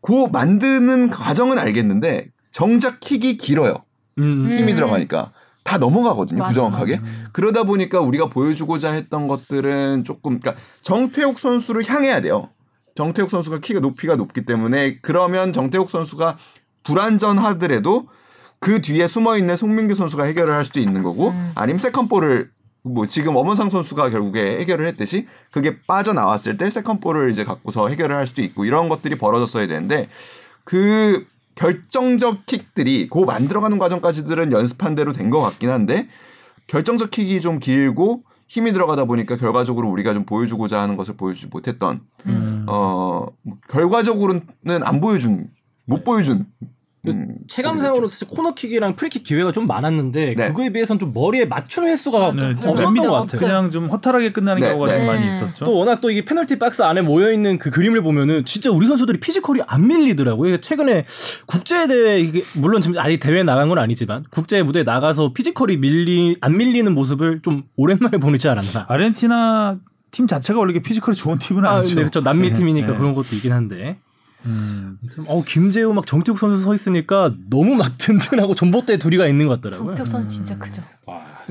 고 만드는 과정은 알겠는데 정작 킥이 길어요. 음. 힘이 음. 들어가니까 다 넘어가거든요. 맞아, 부정확하게. 그러다 보니까 우리가 보여주고자 했던 것들은 조금 그러니까 정태욱 선수를 향해야 돼요. 정태욱 선수가 키가 높이가 높기 때문에 그러면 정태욱 선수가 불안전하더라도 그 뒤에 숨어 있는 송민규 선수가 해결을 할 수도 있는 거고 음. 아니면 세컨볼을 뭐 지금 엄원상 선수가 결국에 해결을 했듯이 그게 빠져나왔을 때 세컨볼을 이제 갖고서 해결을 할 수도 있고 이런 것들이 벌어졌어야 되는데 그 결정적 킥들이 그 만들어가는 과정까지들은 연습한 대로 된 것 같긴 한데 결정적 킥이 좀 길고 힘이 들어가다 보니까 결과적으로 우리가 좀 보여주고자 하는 것을 보여주지 못했던 음. 어뭐 결과적으로는 안 보여준 못 보여준 음, 체감상으로 사실 코너킥이랑 프리킥 기회가 좀 많았는데 네. 그거에 비해서는 좀 머리에 맞추는 횟수가 네, 좀 없었던 것 같아요. 그냥 좀 허탈하게 끝나는 네, 경우가 네. 좀 많이 네. 있었죠. 또 워낙 또 이게 페널티 박스 안에 모여 있는 그 그림을 보면은 진짜 우리 선수들이 피지컬이 안 밀리더라고요. 최근에 국제 대회 이게 물론 지금 아직 대회 에 나간 건 아니지만 국제 무대에 나가서 피지컬이 밀리 안 밀리는 모습을 좀 오랜만에 보이지 않았나. 아르헨티나 팀 자체가 원래 이렇게 피지컬이 좋은 팀은 아, 아니죠. 네, 그렇죠. 남미 네, 팀이니까 네. 그런 것도 있긴 한데. 음. 좀, 어, 김재우 막 정태욱 선수 서 있으니까 너무 막 든든하고 전봇대 둘이가 있는 것 같더라고요. 정태욱 선수 진짜 크죠.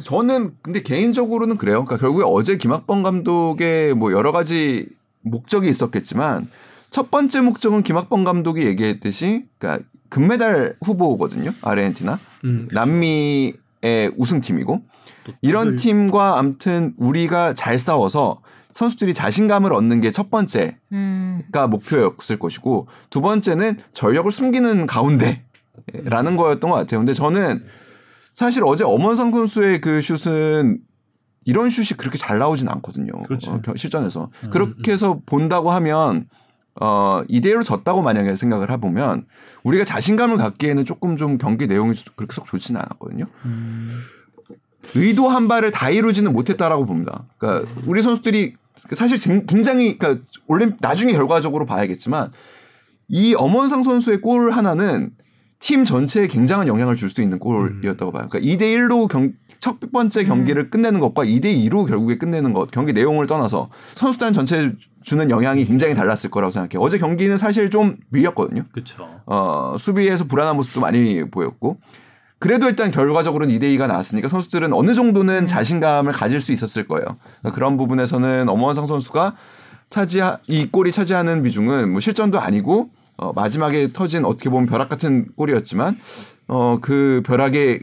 저는 근데 개인적으로는 그래요. 그러니까 결국에 어제 김학범 감독의 뭐 여러 가지 목적이 있었겠지만 첫 번째 목적은 김학범 감독이 얘기했듯이 그러니까 금메달 후보거든요. 아르헨티나. 음, 남미의 우승팀이고 또 이런 팀과 암튼 우리가 잘 싸워서 선수들이 자신감을 얻는 게 첫 번째가 음. 목표였을 것이고 두 번째는 전력을 숨기는 가운데라는 거였던 것 같아요. 근데 저는 사실 어제 엄원상 선수의 그 슛은 이런 슛이 그렇게 잘 나오진 않거든요. 그렇죠. 어, 겨- 실전에서 그렇게 해서 본다고 하면 어, 이대로 졌다고 만약에 생각을 해보면 우리가 자신감을 갖기에는 조금 좀 경기 내용이 그렇게 썩 좋지는 않았거든요. 음. 의도한 바를 다 이루지는 못했다라고 봅니다. 그러니까 우리 선수들이 사실 굉장히 그러니까 올림 나중에 결과적으로 봐야겠지만 이 엄원상 선수의 골 하나는 팀 전체에 굉장한 영향을 줄 수 있는 골이었다고 봐요. 그러니까 2대 1로 경, 첫 번째 경기를 끝내는 것과 2대 2로 결국에 끝내는 것, 경기 내용을 떠나서 선수단 전체에 주는 영향이 굉장히 달랐을 거라고 생각해요. 어제 경기는 사실 좀 밀렸거든요. 그렇죠. 어, 수비에서 불안한 모습도 많이 보였고 그래도 일단 결과적으로는 2대 2가 나왔으니까 선수들은 어느 정도는 자신감을 가질 수 있었을 거예요. 그러니까 그런 부분에서는 엄원상 선수가 차지 이 골이 차지하는 비중은 뭐 실전도 아니고 어, 마지막에 터진 어떻게 보면 벼락 같은 골이었지만 어, 그 벼락의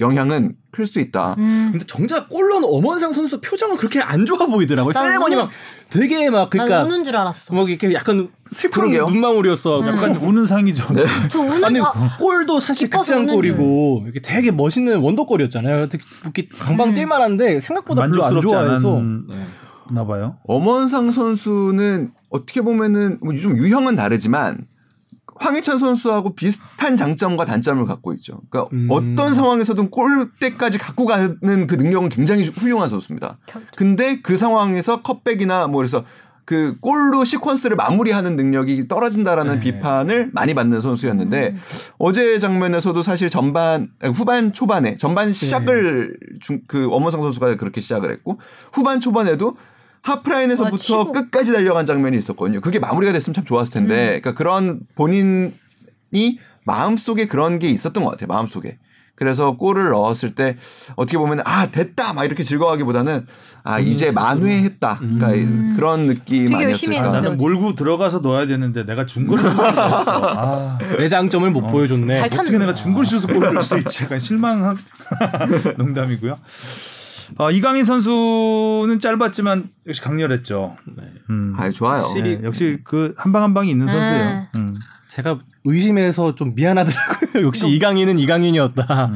영향은 클 수 있다. 음. 근데 정작 골 넣은 엄원상 선수 표정은 그렇게 안 좋아 보이더라고요. 난 세레머니 막 되게 막난 그러니까 우는 줄 알았어. 막 이렇게 약간 슬픈 그러게요. 눈망울이었어. 약간 약간 우는 상이죠. 네. 저 우는 아니 아, 골도 사실 극장골이고 이렇게 되게 멋있는 원더골이었잖아요. 이렇게 방방 음. 뛸만한데 생각보다 별로 안 좋아해서 않았나 봐요. 엄원상 선수는 어떻게 보면은 뭐 좀 유형은 다르지만 황희찬 선수하고 비슷한 장점과 단점을 갖고 있죠. 그러니까 음. 어떤 상황에서든 골대까지 갖고 가는 그 능력은 굉장히 훌륭한 선수입니다. 겨- 근데 그 상황에서 컷백이나 뭐 그래서 그 골로 시퀀스를 마무리하는 능력이 떨어진다라는 네. 비판을 많이 받는 선수였는데 어제 장면에서도 사실 전반 아니, 후반 초반에 전반 시작을 중, 그 엄원상 선수가 그렇게 시작을 했고 후반 초반에도 하프라인에서부터 와, 치고. 끝까지 달려간 장면이 있었거든요. 그게 마무리가 됐으면 참 좋았을 텐데 그러니까 그런 본인이 마음속에 그런 게 있었던 것 같아요. 마음속에. 그래서 골을 넣었을 때 어떻게 보면 아 됐다 막 이렇게 즐거워하기보다는 아 이제 만회했다 그러니까 그런 느낌 되게 열심히 아니었을까. 했는데. 나는 몰고 들어가서 넣어야 되는데 내가 중거리. 아, 내 장점을 못 보여줬네. 잘 어떻게 찼네. 내가 중거리 슛을 골을 넣을 수 있지? 약간 실망한 농담이고요. 어, 이강인 선수는 짧았지만 역시 강렬했죠. 음. 아 좋아요. 네, 역시 그 한 방 한 방이 있는 아. 선수예요. 음. 제가 의심해서 좀 미안하더라고요. 역시 이강인은 이강인이었다.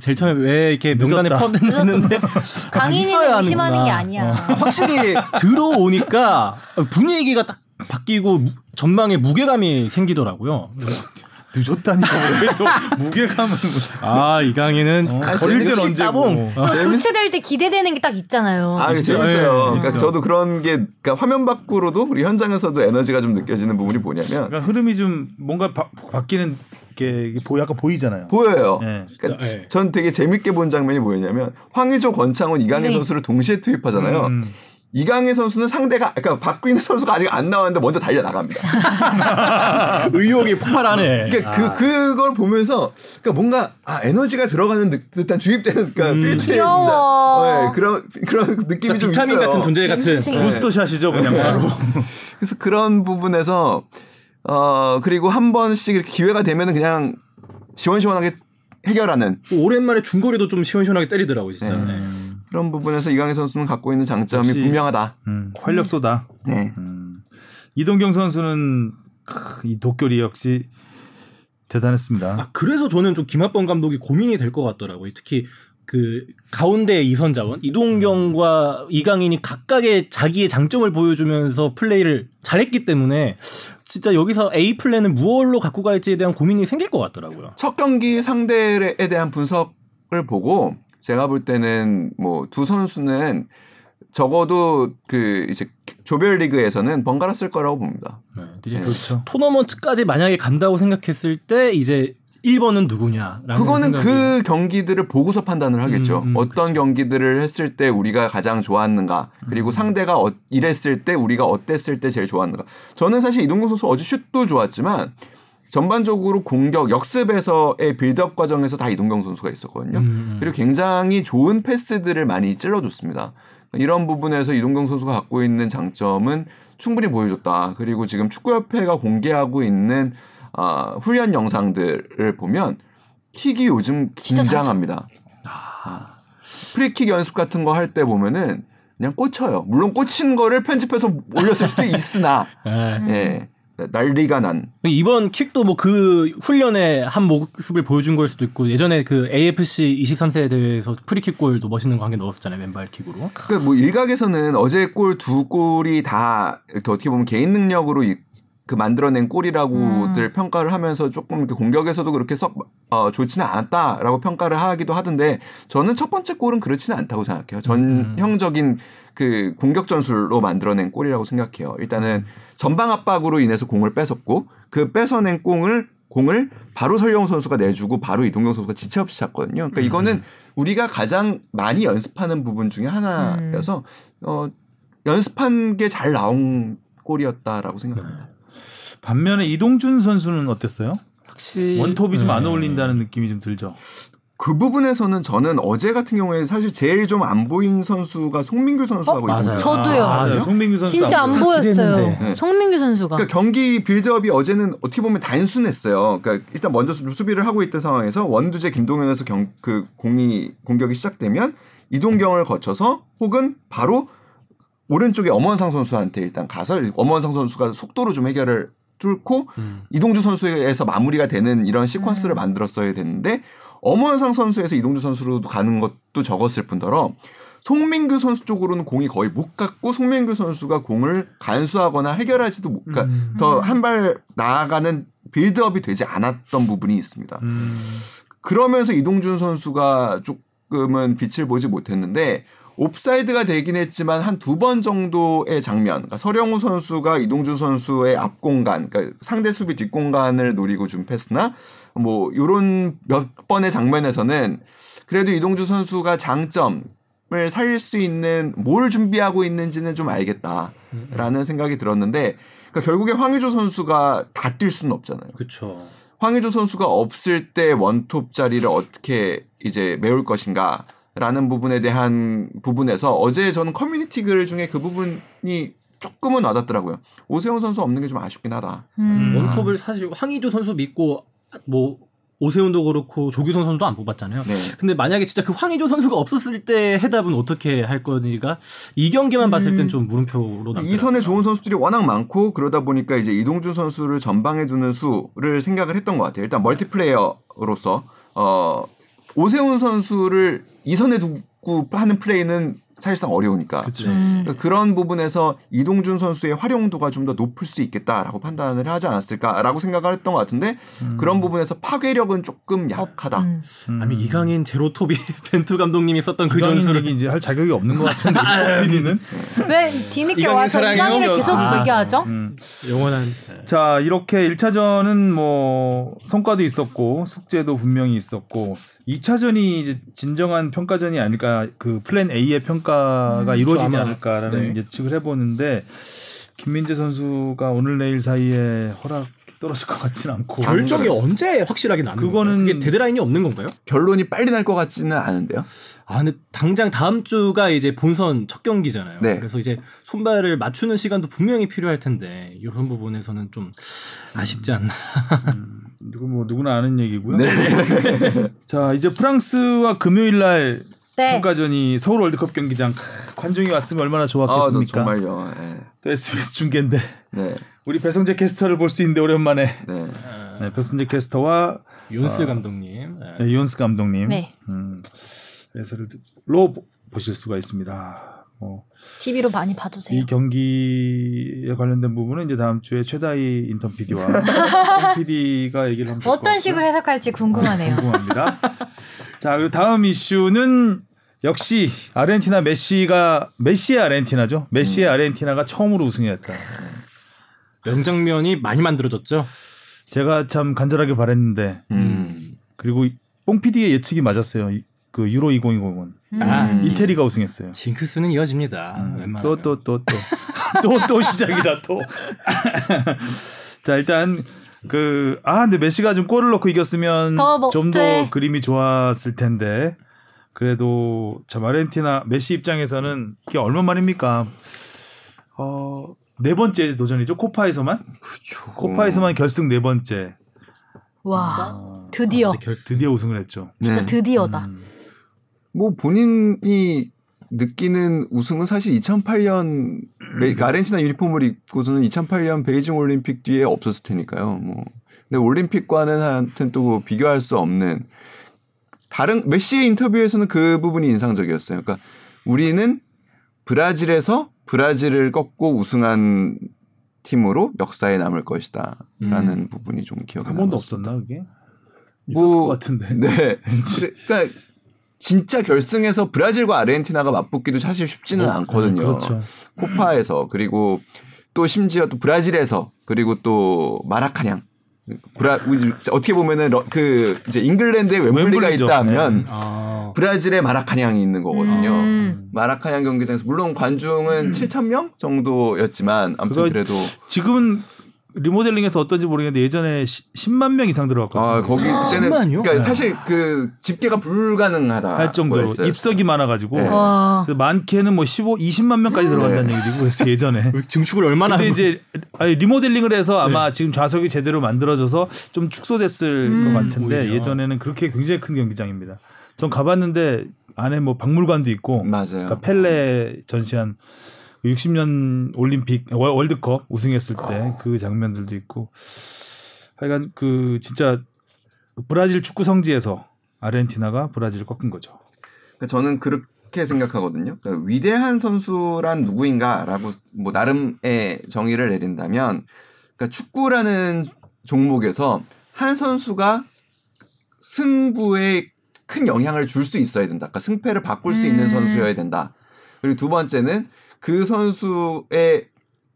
제일 처음에 왜 이렇게 명단에. 포함됐는데. 강인이는 의심하는 게 아니야. 확실히 들어오니까 분위기가 딱 바뀌고 무- 전망에 무게감이 생기더라고요. 늦었다니까 그래서 무게감은 무슨 아 이강인은 어, 아, 걸릴 땐 역시 언제고 따봉. 그 교체될 때 기대되는 게 딱 있잖아요. 아, 재밌어요. 예, 그러니까. 저도 그런 게 그러니까 화면 밖으로도 우리 현장에서도 에너지가 좀 느껴지는 부분이 뭐냐면 그러니까 흐름이 좀 뭔가 바, 바뀌는 게 약간 보이잖아요. 보여요. 예. 그러니까 진짜, 예. 전 되게 재밌게 본 장면이 뭐였냐면 황의조, 권창훈, 이강인 네. 선수를 동시에 투입하잖아요. 음. 이강인 선수는 상대가 그러니까 바뀌는 선수가 아직 안 나왔는데 먼저 달려 나갑니다. 의욕이 폭발하네. 그러니까 아. 그 그걸 보면서 그러니까 뭔가 아 에너지가 들어가는 듯- 듯한 주입되는 그러니까 필드에 진짜. 네, 그런 그런 느낌이 좀 비타민 있어요. 같은 존재 같은. 인생. 네. 부스터샷이죠 그냥 바로. 그래서 그런 부분에서 어 그리고 한 번씩 이렇게 기회가 되면은 그냥 시원시원하게 해결하는 오랜만에 중거리도 좀 시원시원하게 때리더라고 진짜. 네. 네. 그런 부분에서 이강인 선수는 갖고 있는 장점이 분명하다. 음, 활력 쏟아. 네. 음. 이동경 선수는 크, 이동경이 역시 대단했습니다. 아 그래서 저는 좀 김학범 감독이 고민이 될 것 같더라고요. 특히 그 가운데 이선 자원 이동경과 이강인이 각각의 자기의 장점을 보여주면서 플레이를 잘했기 때문에 진짜 여기서 A 플랜을 무얼로 갖고 갈지에 대한 고민이 생길 것 같더라고요. 첫 경기 상대에 대한 분석을 보고 제가 볼 때는 뭐 두 선수는 적어도 그 이제 조별 리그에서는 번갈아 쓸 거라고 봅니다. 네, 네. 그렇죠. 토너먼트까지 만약에 간다고 생각했을 때 이제 1번은 누구냐라는 그거는 생각이- 그 경기들을 보고서 판단을 하겠죠. 음, 음, 어떤 경기들을 했을 때 우리가 가장 좋았는가, 그리고 음. 상대가 어, 이랬을 때 우리가 어땠을 때 제일 좋았는가. 저는 사실 이동국 선수 어제 슛도 좋았지만 전반적으로 공격 역습에서의 빌드업 과정에서 다 이동경 선수가 있었거든요. 음. 그리고 굉장히 좋은 패스들을 많이 찔러줬습니다. 이런 부분에서 이동경 선수가 갖고 있는 장점은 충분히 보여줬다. 그리고 지금 축구협회가 공개하고 있는 아, 훈련 영상들을 보면 킥이 요즘 굉장합니다. 아, 프리킥 연습 같은 거 할 때 보면은 그냥 꽂혀요. 물론 꽂힌 거를 편집해서 올렸을 수도 있으나 네. 예. 난리가 난 이번 킥도 뭐 그 훈련의 한 모습을 보여준 걸 수도 있고 예전에 그 AFC 23세 대회에서 프리킥 골도 멋있는 거 한 개 넣었었잖아요 왼발 킥으로. 그러니까 뭐 일각에서는 어제 골 두 골이 다 이렇게 어떻게 보면 개인 능력으로 이- 그 만들어낸 골이라고들 평가를 하면서 조금 이렇게 공격에서도 그렇게 썩 어, 좋지는 않았다라고 평가를 하기도 하던데 저는 첫 번째 골은 그렇지는 않다고 생각해요. 전형적인 그 공격 전술로 만들어낸 골이라고 생각해요. 일단은 전방 압박으로 인해서 공을 뺏었고 그 뺏어낸 공을 공을 바로 설영 선수가 내주고 바로 이동경 선수가 지체 없이 찼거든요. 그러니까 이거는 우리가 가장 많이 연습하는 부분 중에 하나여서 어, 연습한 게 잘 나온 골이었다라고 생각합니다. 반면에 이동준 선수는 어땠어요? 확실히 원톱이 좀안 네. 어울린다는 느낌이 좀 들죠. 그 부분에서는 저는 어제 같은 경우에 사실 제일 좀 안 보인 선수가 송민규 선수하고 어? 이동준 저도요. 아, 네. 송민규 선수 진짜 안다 보였어요. 네. 송민규 선수가. 그러니까 경기 빌드업이 어제는 어떻게 보면 단순했어요. 그러니까 일단 먼저 수- 수비를 하고 있던 상황에서 원두재 김동현에서 경, 그 공이 공격이 시작되면 이동경을 거쳐서 혹은 바로 오른쪽에 엄원상 선수한테 일단 가서 엄원상 선수가 속도로 좀 해결을 뚫고 음. 이동주 선수에서 마무리가 되는 이런 시퀀스를 만들었어야 됐는데 엄원상 선수에서 이동주 선수로 가는 것도 적었을 뿐더러 송민규 선수 쪽으로는 공이 거의 못 갔고 송민규 선수가 공을 간수하거나 해결하지도 못, 그러니까 음. 더한 발 나아가는 빌드업이 되지 않았던 부분이 있습니다. 음. 그러면서 이동준 선수가 조금은 빛을 보지 못했는데 옵사이드가 되긴 했지만 한 두 번 정도의 장면, 그러니까 서령우 선수가 이동준 선수의 앞 공간, 그러니까 상대 수비 뒷 공간을 노리고 준 패스나 뭐 요런 몇 번의 장면에서는 그래도 이동준 선수가 장점을 살릴 수 있는 뭘 준비하고 있는지는 좀 알겠다라는 생각이 들었는데 그러니까 결국에 황의조 선수가 다 뛸 수는 없잖아요. 그렇죠. 황의조 선수가 없을 때 원톱 자리를 어떻게 이제 메울 것인가. 라는 부분에 대한 부분에서 어제 저는 커뮤니티 글 중에 그 부분이 조금은 와닿더라고요. 오세훈 선수 없는 게 좀 아쉽긴 하다. 음. 원톱을 사실 황의조 선수 믿고 뭐 오세훈도 그렇고 조규성 선수도 안 뽑았잖아요. 네. 근데 만약에 진짜 그 황의조 선수가 없었을 때 해답은 어떻게 할 건지가 이 경기만 봤을 땐 좀 물음표로 남더라고요. 이 선에 좋은 선수들이 워낙 많고 그러다 보니까 이제 이동준 선수를 전방에 두는 수를 생각을 했던 것 같아요. 일단 멀티플레이어로서 어 오세훈 선수를 이 선에 두고 하는 플레이는 사실상 어려우니까. 그렇죠. 음. 그런 부분에서 이동준 선수의 활용도가 좀 더 높을 수 있겠다라고 판단을 하지 않았을까라고 생각을 했던 것 같은데 그런 부분에서 파괴력은 조금 약하다. 음. 아니 이강인 제로톱이 벤투 감독님이 썼던 그 전술을 얘기 이제 할 자격이 없는 것 같은데 PD는. 왜 뒤늦게 이강인 와서 사랑해요? 이강인을 계속 아. 얘기하죠? 음. 영원한 자 이렇게 1차전은 뭐 성과도 있었고 숙제도 분명히 있었고 2차전이 이제 진정한 평가전이 아닐까 그 플랜 A의 평가가 음, 이루어지지 아마. 않을까라는 네. 예측을 해보는데 김민재 선수가 오늘 내일 사이에 허락 떨어질 것 같지는 않고 결정이 언제 확실하게 나는 그거는- 건가요? 그게 데드라인이 없는 건가요? 결론이 빨리 날 것 같지는 않은데요. 아, 근데 당장 다음 주가 이제 본선 첫 경기잖아요. 네. 그래서 이제 손발을 맞추는 시간도 분명히 필요할 텐데 이런 부분에서는 좀 아쉽지 않나. 누구 뭐 누구나 아는 얘기고요. 네. 자 이제 프랑스와 금요일 날 네. 평가전이 서울 월드컵 경기장 크, 관중이 왔으면 얼마나 아, 좋았겠습니까? 정말요. 네. 또 SBS 중계인데 네. 우리 배성재 캐스터를 볼 수 있는데 오랜만에 네. 네, 배성재 캐스터와 윤스 감독님. 네. 네, 이온스 감독님 네. 음, 해설로 보- 보실 수가 있습니다. 어, TV로 많이 봐주세요. 이 경기에 관련된 부분은 이제 다음 주에 최다희 인턴 PD와 PD가 얘기를 한번 어떤 식으로 해석할지 궁금하네요. 궁금합니다. 자, 그리고 다음 이슈는 역시 아르헨티나 메시가 메시의 아르헨티나죠. 메시의 음. 아르헨티나가 처음으로 우승했다. 명장면이 많이 만들어졌죠. 제가 참 간절하게 바랬는데 음. 그리고 뽕 PD의 예측이 맞았어요. 이- 그 유로 2020은 아, 음. 이태리가 우승했어요. 징크스는 이어집니다. 음. 또또 또 또 또 또 시작이다 또. 자 일단 그 아 근데 메시가 좀 골을 넣고 이겼으면 좀더 네. 그림이 좋았을 텐데 그래도 참 아르헨티나 메시 입장에서는 이게 얼마 만입니까? 어 네 번째 도전이죠 코파에서만 그렇죠. 코파에서만 결승 네 번째 와 어, 드디어 네, 결승. 드디어 우승을 했죠. 진짜 네. 드디어다. 음. 뭐 본인이 느끼는 우승은 사실 2008년 메- 아르헨티나 유니폼을 입고서는 2008년 베이징 올림픽 뒤에 없었을 테니까요. 뭐 근데 올림픽과는 하여튼 또 비교할 수 없는 다른 메시의 인터뷰에서는 그 부분이 인상적이었어요. 그러니까 우리는 브라질에서 브라질을 꺾고 우승한 팀으로 역사에 남을 것이다라는 부분이 좀 기억에 한 번도 남았습니다. 없었나 그게? 있었을 것 같은데. 네. 그러니까 진짜 결승에서 브라질과 아르헨티나가 맞붙기도 사실 쉽지는 않거든요. 그렇죠. 코파에서 그리고 또 심지어 또 브라질에서 그리고 또 마라카냥 브라 어떻게 보면은 러- 그 이제 잉글랜드에 웸블리가 웸블리죠. 있다면 아, 브라질에 마라카냥이 있는 거거든요. 음. 마라카냥 경기장에서 물론 관중은 7천 명 정도였지만 아무튼 그래도 지금은 리모델링해서 어떤지 모르겠는데 예전에 10만 명 이상 들어갔거든요. 아 거기 그때는 10만이요? 그러니까 사실 그 집계가 불가능하다 할 정도로 입석이 많아 가지고 네. 와. 그래서 많게는 뭐 15, 20만 명까지 들어간다는 얘기고 그래서 예전에. 증축을 얼마나 근데 이제 아니, 리모델링을 해서 아마 지금 좌석이 제대로 만들어져서 좀 축소됐을 음. 것 같은데 오히려. 예전에는 그렇게 굉장히 큰 경기장입니다. 전 가봤는데 안에 뭐 박물관도 있고 맞아요. 그러니까 펠레 전시한 60년 올림픽 월- 월드컵 우승했을 때 그 장면들도 있고 하여간 그 진짜 브라질 축구 성지에서 아르헨티나가 브라질을 꺾은 거죠. 그러니까 저는 그렇게 생각하거든요. 그러니까 위대한 선수란 누구인가라고 뭐 나름의 정의를 내린다면, 그러니까 축구라는 종목에서 한 선수가 승부에 큰 영향을 줄 수 있어야 된다. 그러니까 승패를 바꿀 수 있는 음. 선수여야 된다. 그리고 두 번째는 그 선수의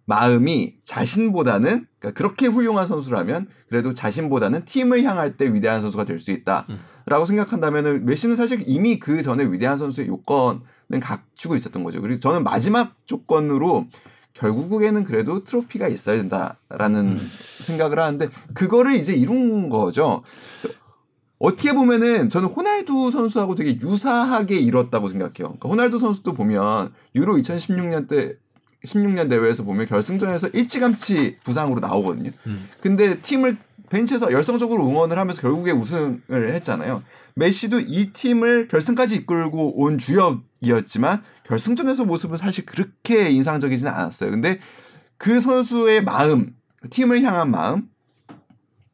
마음이 자신보다는 그러니까 그렇게 훌륭한 선수라면 그래도 자신보다는 팀을 향할 때 위대한 선수가 될 수 있다라고 생각한다면은 메시는 사실 이미 그 전에 위대한 선수의 요건은 갖추고 있었던 거죠. 그래서 저는 마지막 조건으로 결국에는 그래도 트로피가 있어야 된다라는 음. 생각을 하는데 그거를 이제 이룬 거죠. 어떻게 보면은 저는 호날두 선수하고 되게 유사하게 이뤘다고 생각해요. 그러니까 호날두 선수도 보면 유로 2016년 때 16년 대회에서 보면 결승전에서 일찌감치 부상으로 나오거든요. 음. 근데 팀을 벤치에서 열성적으로 응원을 하면서 결국에 우승을 했잖아요. 메시도 이 팀을 결승까지 이끌고 온 주역이었지만 결승전에서 모습은 사실 그렇게 인상적이지는 않았어요. 근데 그 선수의 마음, 팀을 향한 마음,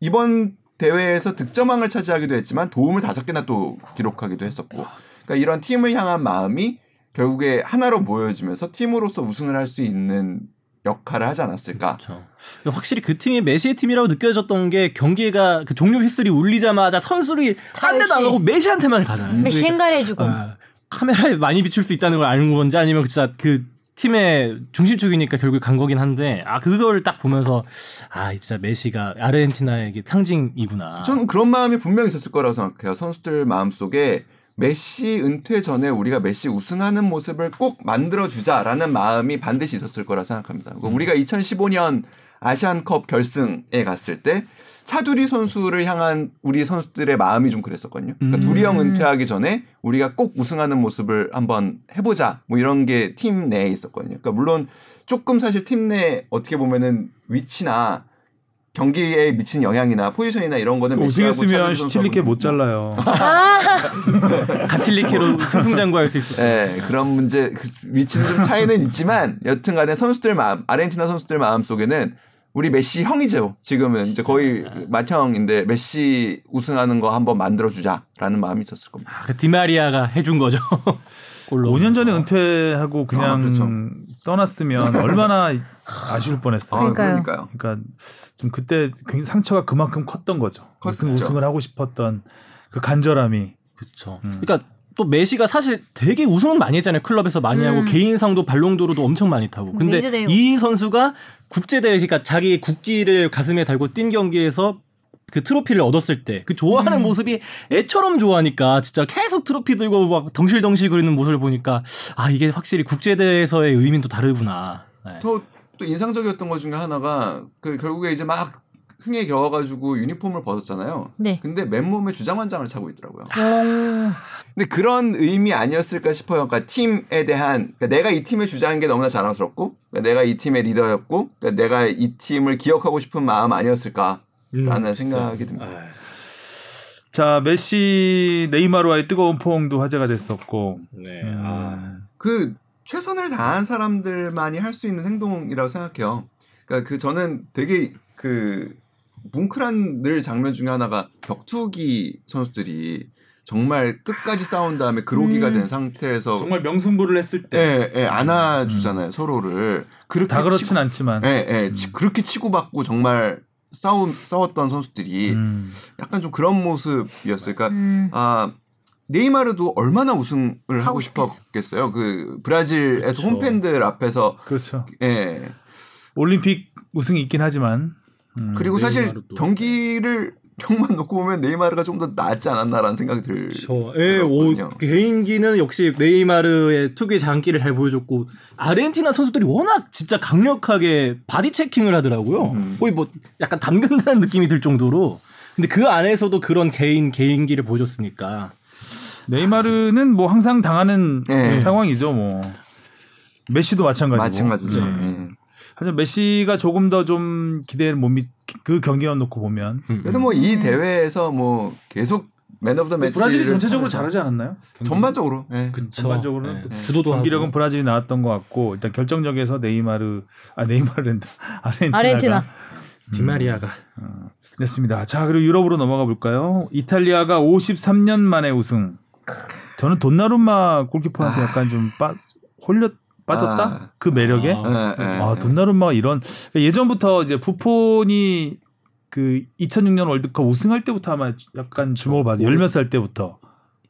이번 대회에서 득점왕을 차지하기도 했지만 도움을 다섯 개나 또 기록하기도 했었고, 그러니까 이런 팀을 향한 마음이 결국에 하나로 모여지면서 팀으로서 우승을 할 수 있는 역할을 하지 않았을까. 그렇죠. 확실히 그 팀이 메시의 팀이라고 느껴졌던 게 경기가 그 종료 휘슬이 울리자마자 선수들이 딴 데도 안 그렇지. 가고 메시한테만 가잖아요. 메시 그러니까, 행가해주고. 아, 카메라에 많이 비출 수 있다는 걸 아는 건지 아니면 진짜 그 팀의 중심축이니까 결국 간 거긴 한데 아 그걸 딱 보면서 아 진짜 메시가 아르헨티나의 이게 상징이구나. 저는 그런 마음이 분명히 있었을 거라고 생각해요. 선수들 마음속에 메시 은퇴 전에 우리가 메시 우승하는 모습을 꼭 만들어 주자라는 마음이 반드시 있었을 거라 생각합니다. 그러니까 우리가 2015년 아시안컵 결승에 갔을 때 차두리 선수를 향한 우리 선수들의 마음이 좀 그랬었거든요. 그러니까 음. 두리 형 은퇴하기 전에 우리가 꼭 우승하는 모습을 한번 해보자. 뭐 이런 게 팀 내에 있었거든요. 그러니까 물론 조금 사실 팀 내 어떻게 보면은 위치나 경기에 미치는 영향이나 포지션이나 이런 거는 우승했으면 선수하고 못 잘라요. 가틸리케로 승승장구할 수 있었어요. 네, 그런 문제 그 위치는 좀 차이는 있지만 여튼간에 선수들 마음 아르헨티나 선수들 마음 속에는 우리 메시 형이죠. 지금은 이제 거의 맏형인데 메시 우승하는 거 한번 만들어 주자라는 마음이 있었을 겁니다. 그 디마리아가 해준 거죠. 골로 5년 전에 은퇴하고 그냥 아, 그렇죠. 떠났으면 얼마나 아쉬울 뻔했어요. 아, 그러니까요. 그러니까 좀 그때 굉장히 상처가 그만큼 컸던 거죠. 우승 컸죠. 우승을 하고 싶었던 그 간절함이. 그렇죠. 음. 그러니까 또 메시가 사실 되게 우승은 많이 했잖아요. 클럽에서 많이 하고 음. 개인상도 발롱도르도 엄청 많이 타고. 근데. 이 선수가 국제대회 그러니까 자기 국기를 가슴에 달고 뛴 경기에서 그 트로피를 얻었을 때 그 좋아하는 음. 모습이 애처럼 좋아하니까 진짜 계속 트로피 들고 막 덩실덩실 거리는 모습을 보니까 아 이게 확실히 국제대회에서의 의미는 또 다르구나. 네. 또, 또 인상적이었던 것 중에 하나가 그 결국에 이제 막 흥에 겨워가지고 유니폼을 벗었잖아요. 네. 근데 맨몸에 주장 환장을 차고 있더라고요. 오. 근데 그런 의미 아니었을까 싶어요. 그러니까 팀에 대한 그러니까 내가 이 팀의 주장인 게 너무나 자랑스럽고 그러니까 내가 이 팀의 리더였고 그러니까 내가 이 팀을 기억하고 싶은 마음 아니었을까라는 음, 생각이 듭니다. 아, 자 메시 네이마르와의 뜨거운 포옹도 화제가 됐었고. 네. 음, 아. 그 최선을 다한 사람들만이 할 수 있는 행동이라고 생각해요. 그러니까 그 저는 되게 그 뭉클한 늘 장면 중에 하나가 격투기 선수들이 정말 끝까지 싸운 다음에 그로기가 음. 된 상태에서 정말 명승부를 했을 때. 예, 예, 안아주잖아요 서로를 그렇게 다 그렇진 치고- 않지만. 예, 예, 치- 그렇게 치고받고 정말 싸운 싸웠던 선수들이 음. 약간 좀 그런 모습이었어요. 그러니까 음. 아 네이마르도 얼마나 우승을 하고, 하고 싶었겠어요. 그 브라질에서 그쵸. 홈팬들 앞에서 그렇죠. 예. 올림픽 우승이 있긴 하지만. 음. 그리고 사실. 경기를 형만 놓고 보면 네이마르가 좀 더 낫지 않았나라는 생각이 들. 그렇죠. 예, 오. 개인기는 역시 네이마르의 투기 장기를 잘 보여줬고 아르헨티나 선수들이 워낙 진짜 강력하게 body checking을 하더라고요. 음. 거의 뭐 약간 담근다는 느낌이 들 정도로. 근데 그 안에서도 그런 개인 개인기를 보여줬으니까. 네이마르는 뭐 항상 당하는 네. 상황이죠. 뭐 메시도 마찬가지고. 마찬가지죠. 음. 예. 하지만 메시가 조금 더 좀 기대를 못 믿, 그 경기만 놓고 보면 그래도 뭐이 음. 대회에서 뭐 계속 man of the match 브라질이 전체적으로 잘하지 않았나요? 경기? 전반적으로. 예. 전반적으로는 네. 주도도 경기력은 하고. 브라질이 나왔던 것 같고 일단 결정적에서 네이마르 아 네이마르랜다 아르헨티나가 아르헨티나. 디마리아가 됐습니다. 자 그리고 유럽으로 넘어가 볼까요? 이탈리아가 53년 만에 우승. 저는 돈나룸마 골키퍼한테 약간 좀 빠, 홀렸 빠졌다 아. 그 매력에. 아. 예, 예, 아, 예. 돈나룸마가 이런 예전부터 이제 부폰이 그 2006년 월드컵 우승할 때부터 아마 약간 주목을 받아. 열몇 살 때부터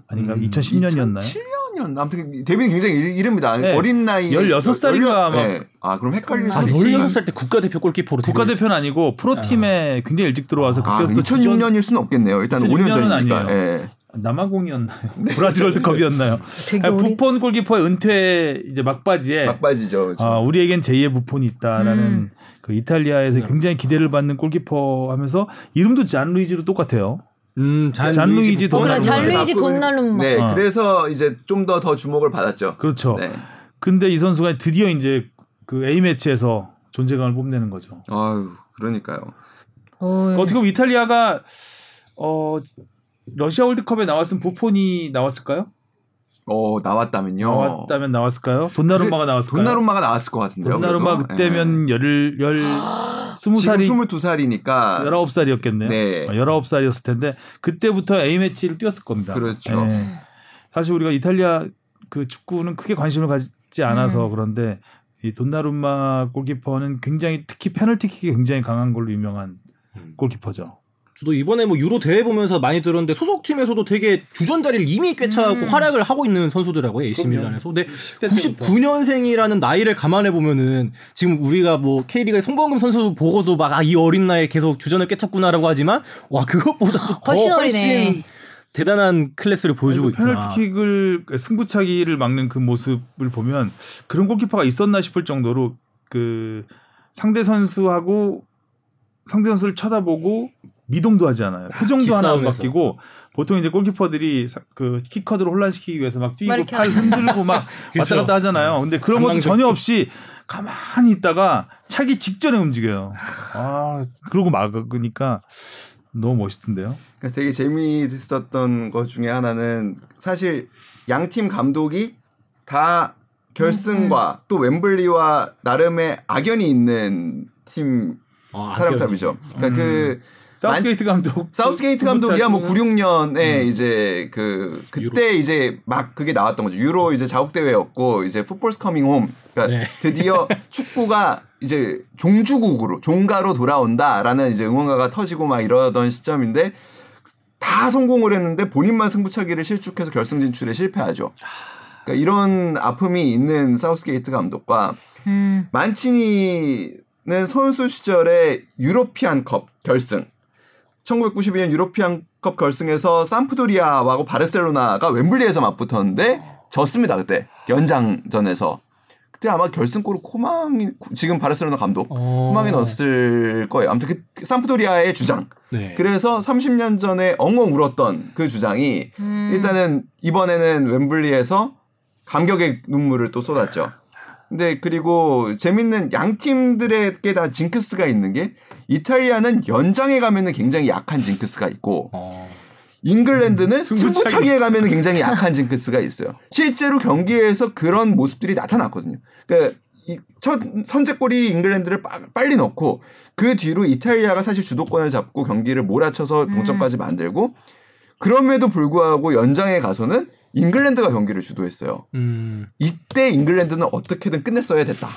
아닌가? 음, 2010년이었나요? 2007년 아무튼 데뷔는 굉장히 일- 이릅니다. 네. 어린 나이 16살인가 아마. 네. 아 그럼 헷갈릴 아, 수 있지. 16살 때 국가대표 골키퍼로. 국가대표는 아니고 프로팀에 굉장히 일찍 들어와서 아, 그때부터 2006년일 수는 없겠네요. 일단 5년 2006년은 전이니까. 아니에요. 예. 남아공이었나요? 브라질 월드컵이었나요? 아니, 부폰 골키퍼의 은퇴 이제 막바지에 막바지죠. 그렇죠. 아, 우리에겐 제2의 부폰이 있다라는 음. 그 이탈리아에서 굉장히 기대를 받는 골키퍼 하면서 이름도 잔루이지로 똑같아요. 음, 잔, 잔루이지 어, 그래, 도나루마. 잔루이지 돈나루마. 네, 어. 그래서 이제 좀더더 주목을 받았죠. 그렇죠. 네. 근데 이 선수가 드디어 이제 그 A 매치에서 존재감을 뽐내는 거죠. 아유, 그러니까요. 어, 어떻게 보면 이탈리아가 어 러시아 월드컵에 나왔으면 부폰이 나왔을까요? 어, 나왔다면요. 나왔다면 나왔을까요? 돈나루마가 나왔을까요? 돈나루마가 나왔을 것 같은데요. 돈나루마 그래도? 그때면 열열 스무 지금 살이 22살이니까 19살이었겠네요. 네. 19살이었을 텐데 그때부터 A 매치를 뛰었을 겁니다. 그렇죠. 예. 사실 우리가 이탈리아 그 축구는 크게 관심을 가지지 않아서 음. 그런데 이 돈나룸마 골키퍼는 굉장히 특히 페널티킥이 굉장히 강한 걸로 유명한 음. 골키퍼죠. 저도 이번에 뭐 유로 대회 보면서 많이 들었는데 소속 팀에서도 되게 주전 자리를 이미 꿰차고 음. 활약을 하고 있는 선수더라고요 AC. 밀란에서. 근데 10대 때부터. 99년생이라는 나이를 감안해 보면은 지금 우리가 뭐 K리그의 송범금 선수 보고도 막 아 이 어린 나이에 계속 주전을 꿰찼구나라고 하지만 와 그것보다도 더 훨씬 훨씬. 대단한 클래스를 보여주고 그 있구나. 페널티킥을 승부차기를 막는 그 모습을 보면 그런 골키퍼가 있었나 싶을 정도로 그 상대 선수하고 상대 선수를 쳐다보고 미동도 하지 않아요. 표정도 하나 안. 바뀌고 보통 이제 골키퍼들이 사- 그 키커들을 혼란시키기 위해서 막 뛰고 팔 흔들고 막 왔다 갔다 하잖아요. 근데 그런 것도 전혀 없이 가만히 있다가 차기 직전에 움직여요. 아 그러고 막으니까 너무 멋있던데요. 그러니까 되게 재미있었던 것 중에 하나는 사실 양 팀 감독이 다 결승과 또 웸블리와 나름의 악연이 있는 팀 아, 사령탑이죠. 그러니까 그 사우스게이트 감독 사우스게이트 감독이야 뭐 96년에 이제 그 그때 이제 막 그게 나왔던 거죠. 유로 이제 자국 대회였고 이제 football's coming home. 그러니까 네. 드디어 축구가 이제 종주국으로 종가로 돌아온다라는 이제 응원가가 터지고 막 이러던 시점인데 다 성공을 했는데 본인만 승부차기를 실축해서 결승 진출에 실패하죠. 그러니까 이런 아픔이 있는 사우스게이트 감독과 음. 만치니는 선수 시절에 유로피안컵 결승 1992년 유로피안컵 결승에서 삼프도리아하고 바르셀로나가 웸블리에서 맞붙었는데 졌습니다 그때 연장전에서 그때 아마 결승골을 코망이 지금 바르셀로나 감독 어. 코망이 넣었을 거예요 아무튼 그 삼프도리아의 주장 네. 그래서 30년 전에 엉엉 울었던 그 주장이 음. 일단은 이번에는 웸블리에서 감격의 눈물을 또 쏟았죠. 근데 그리고 재밌는 양 팀들에게 다 징크스가 있는 게 이탈리아는 연장에 가면은 굉장히 약한 징크스가 있고 어. 잉글랜드는 승부차기. 승부차기에 가면은 굉장히 약한 징크스가 있어요. 실제로 경기에서 그런 모습들이 나타났거든요. 그러니까 이첫 선제골이 잉글랜드를 빠- 빨리 넣고 그 뒤로 이탈리아가 사실 주도권을 잡고 경기를 몰아쳐서 동점까지 만들고 그럼에도 불구하고 연장에 가서는 잉글랜드가 경기를 주도했어요. 음. 이때 잉글랜드는 어떻게든 끝냈어야 됐다.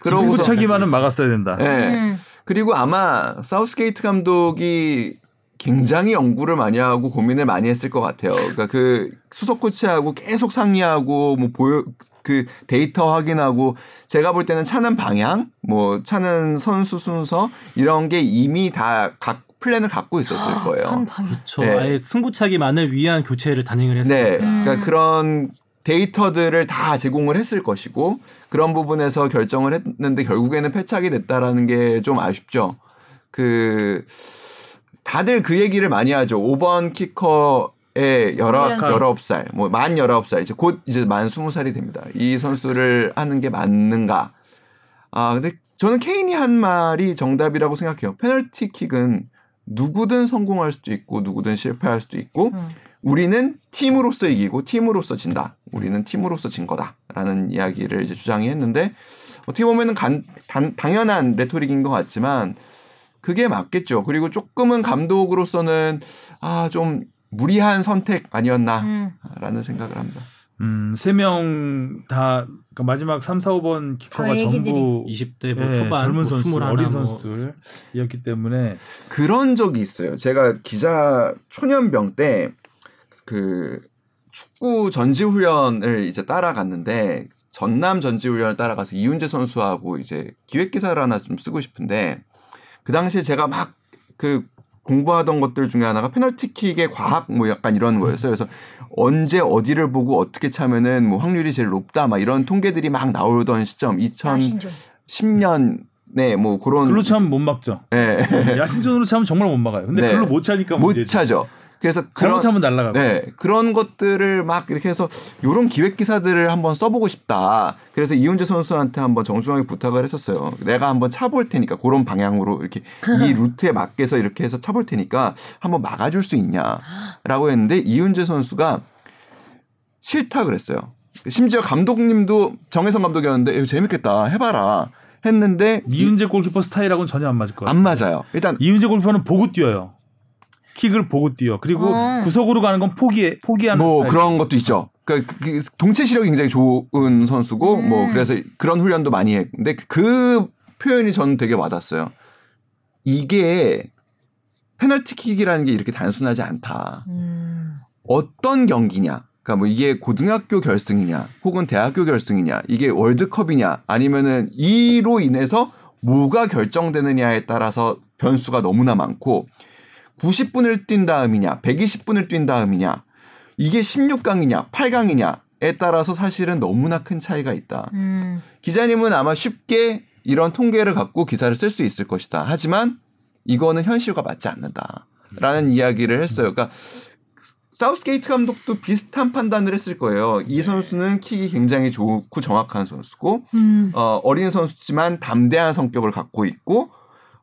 그러고서 승부차기만은 막았어야 된다. 네. 음. 그리고 아마 사우스게이트 감독이 굉장히 연구를 많이 하고 고민을 많이 했을 것 같아요. 그러니까 그 수석 코치하고 계속 상의하고 뭐 보여 그 데이터 확인하고 제가 볼 때는 차는 방향, 뭐 차는 선수 순서 이런 게 이미 다 각 플랜을 갖고 있었을 거예요. 한 방에. 저 네. 아예 승부차기만을 위한 교체를 단행을 했어요. 네. 음. 그러니까 그런 데이터들을 다 제공을 했을 것이고 그런 부분에서 결정을 했는데 결국에는 패착이 됐다라는 게 좀 아쉽죠. 그 다들 그 얘기를 많이 하죠. 5번 키커의 열아, 11살. 19살, 뭐만 19살, 이제 곧 이제 만 20살이 됩니다. 이 선수를 하는 게 맞는가? 아, 근데 저는 케인이 한 말이 정답이라고 생각해요. 페널티 킥은 누구든 성공할 수도 있고 누구든 실패할 수도 있고 음. 우리는 팀으로서 이기고 팀으로서 진다. 우리는 팀으로서 진 거다라는 이야기를 이제 주장이 했는데 어떻게 보면은 간, 단, 당연한 레토릭인 것 같지만 그게 맞겠죠. 그리고 조금은 감독으로서는 아 좀 무리한 선택 아니었나라는 음. 생각을 합니다. 음, 세 명다 마지막 3, 4, 5번 키커가. 전부 20대 뭐 예, 초반 젊은 뭐 선수, 21, 어린 뭐. 선수들이었기 때문에 그런 적이 있어요. 제가 기자 초년병 때 그 축구 전지 훈련을 이제 따라갔는데 전남 전지 훈련을 따라가서 이훈재 선수하고 이제 기획 기사를 하나 좀 쓰고 싶은데 그 당시에 제가 막 그 공부하던 것들 중에 하나가 페널티킥의 과학 뭐 약간 이런 거였어요. 그래서 언제 어디를 보고 어떻게 차면은 뭐 확률이 제일 높다 막 이런 통계들이 막 나오던 시점 야신종. 2010년에 뭐 그런 글로 차면 못 막죠. 예. 야신전으로 차면 정말 못 막아요. 근데 네. 글로 못 차니까 못 문제지. 차죠. 그래서 그런 잘못하면 날아가고. 네, 그런 것들을 막 이렇게 해서 요런 기획 기사들을 한번 써보고 싶다. 그래서 이훈재 선수한테 한번 정중하게 부탁을 했었어요. 내가 한번 차볼 테니까 그런 방향으로 이렇게 이 루트에 맞게서 이렇게 해서 차볼 테니까 한번 막아줄 수 있냐라고 했는데 이훈재 선수가 싫다 그랬어요. 심지어 감독님도 정혜성 감독이었는데 재밌겠다 해봐라 했는데 이윤재 골키퍼 스타일하고는 전혀 안 맞을 것 같아요. 안 맞아요. 일단 이윤재 골키퍼는 보고 뛰어요. 킥을 보고 뛰어. 그리고 어. 구석으로 가는 건 포기해 포기하는 뭐 스타일. 그런 것도 있죠. 그러니까 그- 그 동체 시력이 굉장히 좋은 선수고 음. 뭐 그래서 그런 훈련도 많이 해. 근데 그 표현이 저는 되게 와닿았어요. 이게 페널티킥이라는 게 이렇게 단순하지 않다. 음. 어떤 경기냐? 그러니까 뭐 이게 고등학교 결승이냐, 혹은 대학교 결승이냐, 이게 월드컵이냐, 아니면은 이로 인해서 뭐가 결정되느냐에 따라서 변수가 너무나 많고 90분을 뛴 다음이냐, 120분을 뛴 다음이냐, 이게 16강이냐, 8강이냐에 따라서 사실은 너무나 큰 차이가 있다. 음. 기자님은 아마 쉽게 이런 통계를 갖고 기사를 쓸 수 있을 것이다. 하지만 이거는 현실과 맞지 않는다 라는 이야기를 했어요. 그러니까 사우스게이트 감독도 비슷한 판단을 했을 거예요. 이 선수는 킥이 굉장히 좋고 정확한 선수고 음. 어, 어린 선수지만 담대한 성격을 갖고 있고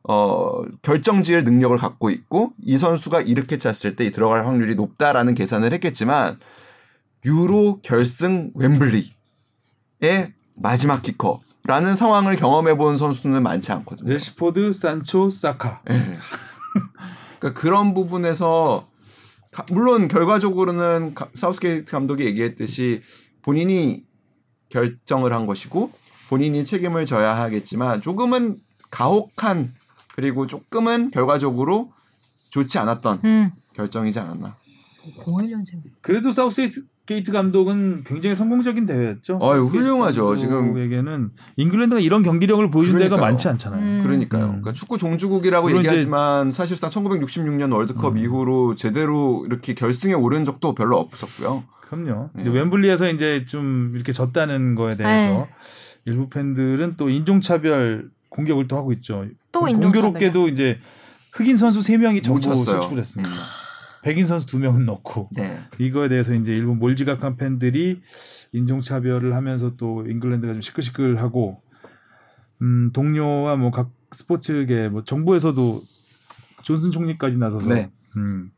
어, 결정 지을 능력을 갖고 있고 이 선수가 이렇게 찼을 때 들어갈 확률이 높다라는 계산을 했겠지만 유로 결승 웸블리의 마지막 키커 라는 상황을 경험해 본 선수는 많지 않거든요. 래시포드, 산초, 사카. 그러니까 그런 부분에서 가- 물론 결과적으로는 가- 사우스게이트 감독이 얘기했듯이 본인이 결정을 한 것이고 본인이 책임을 져야 하겠지만 조금은 가혹한 그리고 조금은 결과적으로 좋지 않았던 음. 결정이지 않았나. 01년생. 그래도 사우스 게이트 감독은 굉장히 성공적인 대회였죠. 아유, 사우스게이트 훌륭하죠. 감독에게는 잉글랜드가 이런 경기력을 보여준 때가 그러니까요. 많지 않잖아요. 음. 그러니까요. 음. 그러니까 축구 종주국이라고 얘기하지만 사실상 1966년 월드컵 음. 이후로 제대로 이렇게 결승에 오른 적도 별로 없었고요. 그럼요. 네. 근데 웸블리에서 이제 좀 이렇게 졌다는 거에 대해서 네. 일부 팬들은 또 인종차별 공격을 또 하고 있죠. 또? 공교롭게도 이제 흑인 선수 3명이 못 전부 찼어요. 실축을 했습니다. 백인 선수 2명은 넣고 네. 이거에 대해서 이제 일부 몰지각한 팬들이 인종차별을 하면서 또 잉글랜드가 좀 시끌시끌하고 음, 동료와 뭐 각 스포츠계 뭐 정부에서도 존슨 총리까지 나서서 네. 음,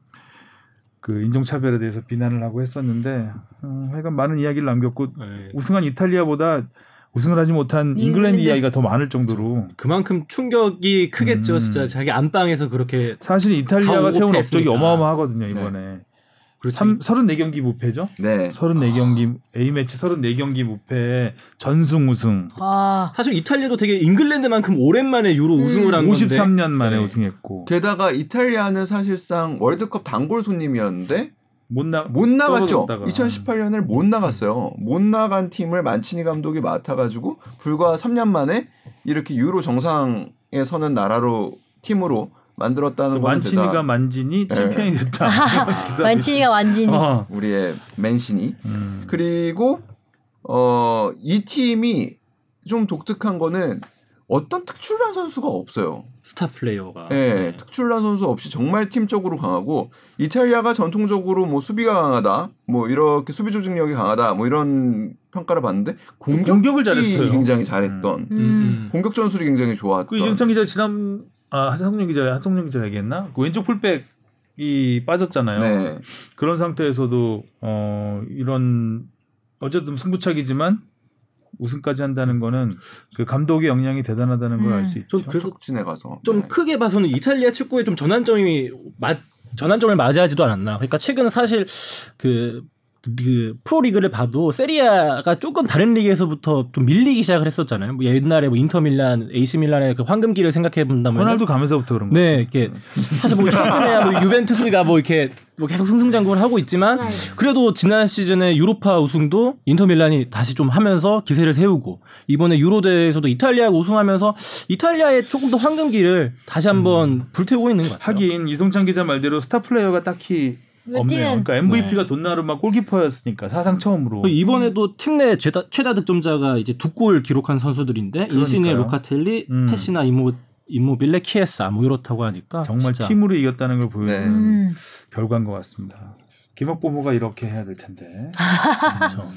그 인종차별에 대해서 비난을 하고 했었는데 음, 하여간 많은 이야기를 남겼고 네. 우승한 이탈리아보다 우승을 하지 못한 잉글랜드 잉글랜드. 이야기가 더 많을 정도로 그만큼 충격이 크겠죠. 음. 진짜 자기 안방에서 그렇게 사실 이탈리아가 다 세운 업적이. 어마어마하거든요 이번에 그렇지. 삼 34경기 무패죠 네. 34경기 A매치 34경기 무패 전승 우승 아. 사실 이탈리아도 되게 잉글랜드만큼 오랜만에 유로 우승을 한 건데 53년 만에 네. 우승했고 게다가 이탈리아는 사실상 월드컵 단골 손님이었는데 못, 나, 못 나갔죠. 떨어졌다가. 2018년을 못 나갔어요. 못 나간 팀을 만치니 감독이 맡아가지고 불과 3년 만에 이렇게 유로 정상에 서는 나라로 팀으로 만들었다는 건 만치니가 대단- 만진이 네. 챔피언이 됐다. 기사들이. 만치니가 완진이. 어. 우리의 맨신이 음. 그리고 어, 이 팀이 좀 독특한 거는 어떤 특출난 선수가 없어요. 스타 플레이어가. 예, 특출난 선수 없이 정말 팀적으로 강하고 이탈리아가 전통적으로 뭐 수비가 강하다, 뭐 이렇게 수비 조직력이 강하다, 뭐 이런 평가를 받는데 공격을 잘했어요. 굉장히 잘했던 음. 공격 전술이 굉장히 좋았던. 그 이정찬 기자 지난 아 한성룡 기자 한성룡 기자가 얘기했나? 그 왼쪽 풀백이 빠졌잖아요. 네, 그런 상태에서도 어 이런 어쨌든 승부차기지만 우승까지 한다는 거는 그 감독의 역량이 대단하다는 걸 음. 알수 있죠. 좀 그래서 촉진해 가서 좀 네. 크게 봐서는 이탈리아 축구에 좀 전환점이 맞 전환점을 맞이하지도 않았나. 그러니까 최근 사실 그 그 프로리그를 봐도 세리아가 조금 다른 리그에서부터 좀 밀리기 시작을 했었잖아요. 뭐 옛날에 뭐 인터밀란, AC 밀란의 그 황금기를 생각해 본다면 호날두 가면서부터 그런 거. 네, 이렇게 사실 뭐 최근에야 뭐 유벤투스가 뭐 이렇게 뭐 계속 승승장구를 하고 있지만 그래도 지난 시즌에 유로파 우승도 인터밀란이 다시 좀 하면서 기세를 세우고 이번에 유로 대회에서도 이탈리아가 우승하면서 이탈리아의 조금 더 황금기를 다시 한번 불태우고 있는 것 같아요. 하긴 이송찬 기자 말대로 스타 플레이어가 딱히 왜 없네요. 그러니까 MVP가 돈나룸마 골키퍼였으니까 사상 처음으로. 그 이번에도 팀내 최다, 최다 득점자가 이제 두 골 기록한 선수들인데 인시녜. 로카텔리, 음. 페시나 임모 이모빌레, 키에사 뭐 이렇다고 하니까 정말 진짜 팀으로 이겼다는 걸 보여주는 네. 음. 결과인 것 같습니다. 김학보모가 이렇게 해야 될 텐데. 그렇죠.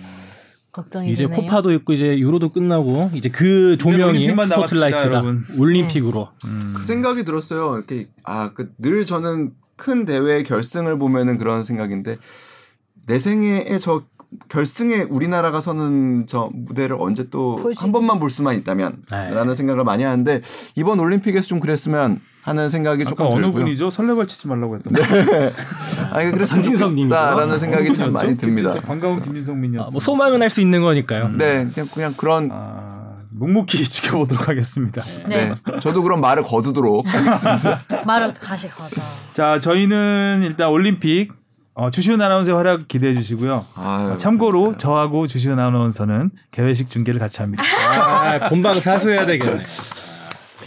걱정이 이제 되네요. 코파도 있고 이제 유로도 끝나고 이제 그 조명이 올림픽만 스포트라이트가. 올림픽으로 음. 그 생각이 들었어요. 이렇게 아 그 늘 저는 큰 대회 결승을 보면은 그런 생각인데 내 생애에 저 결승에 우리나라가 서는 저 무대를 언제 또 한 번만 볼 수만 있다면 네. 라는 생각을 많이 하는데 이번 올림픽에서 좀 그랬으면 하는 생각이 조금 어느 들고요. 분이죠? 설레발 치지 말라고 했던 거. 아니. 좋겠다라는 생각이 참 많이 듭니다. 반가운 김진성 민요. 아, 뭐 소망은 할 수 있는 거니까요. 네, 그냥 그냥 그런 아, 묵묵히 지켜보도록 하겠습니다. 네. 네. 저도 그런 말을 거두도록 하겠습니다. 말을 다시 가자. 자, 저희는 일단 올림픽 어, 주시은 아나운서의 활약 기대해 주시고요. 아유, 어, 참고로 저하고 주시은 아나운서는 개회식 중계를 같이 합니다. 아, 본방 사수해야 되겠네.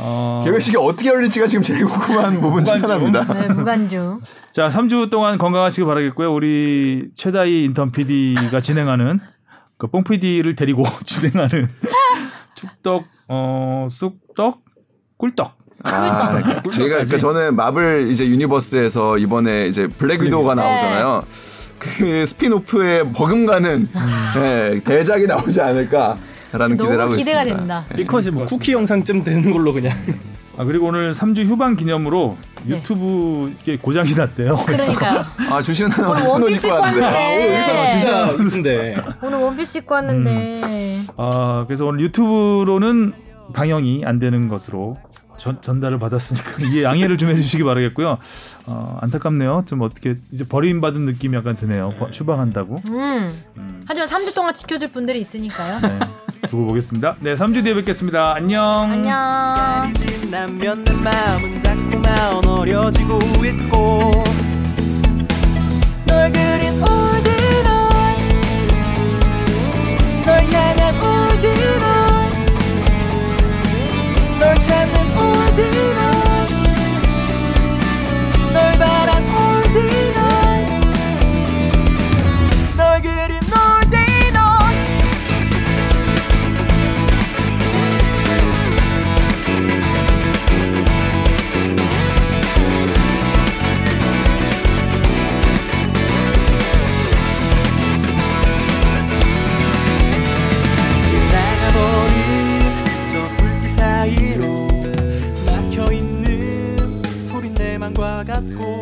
어, 개회식이 어떻게 열릴지가 지금 제일 궁금한 부분 중 무관중. 하나입니다. 네, 무관중. 자, 3주 동안 건강하시길 바라겠고요. 우리 최다희 인턴 PD가 진행하는 그 뽕 PD를 데리고 진행하는 축덕 어 쑥떡 꿀떡 아, 제가 그러니까 저는 마블 이제 universe에서 이번에 이제 블랙 위도우가 네. 나오잖아요. 그 spin-off에 버금가는 네, 대작이 나오지 않을까라는 기대를 하고 너무 기대가 있습니다. 된다. 비컷이 뭐 쿠키 영상쯤 되는 걸로 그냥. 아 그리고 오늘 3주 휴방 기념으로 유튜브 이게 고장이 났대요. 그러니까요. 아 주시는 오늘 원피스 입고 왔는데. 진짜 무슨데. 오늘 원피스 입고 왔는데. 아 그래서 오늘 유튜브로는 방영이 안 되는 것으로 전, 전달을 받았으니까 이해 양해를 좀 해주시기 바라겠고요. 어, 안타깝네요. 좀 어떻게 이제 버림받은 느낌이 약간 드네요. 버- 휴방한다고. 음. 음. 하지만 3주 동안 지켜줄 분들이 있으니까요. 네, 두고 보겠습니다. 네, 3주 뒤에 뵙겠습니다. 안녕. 안녕. 사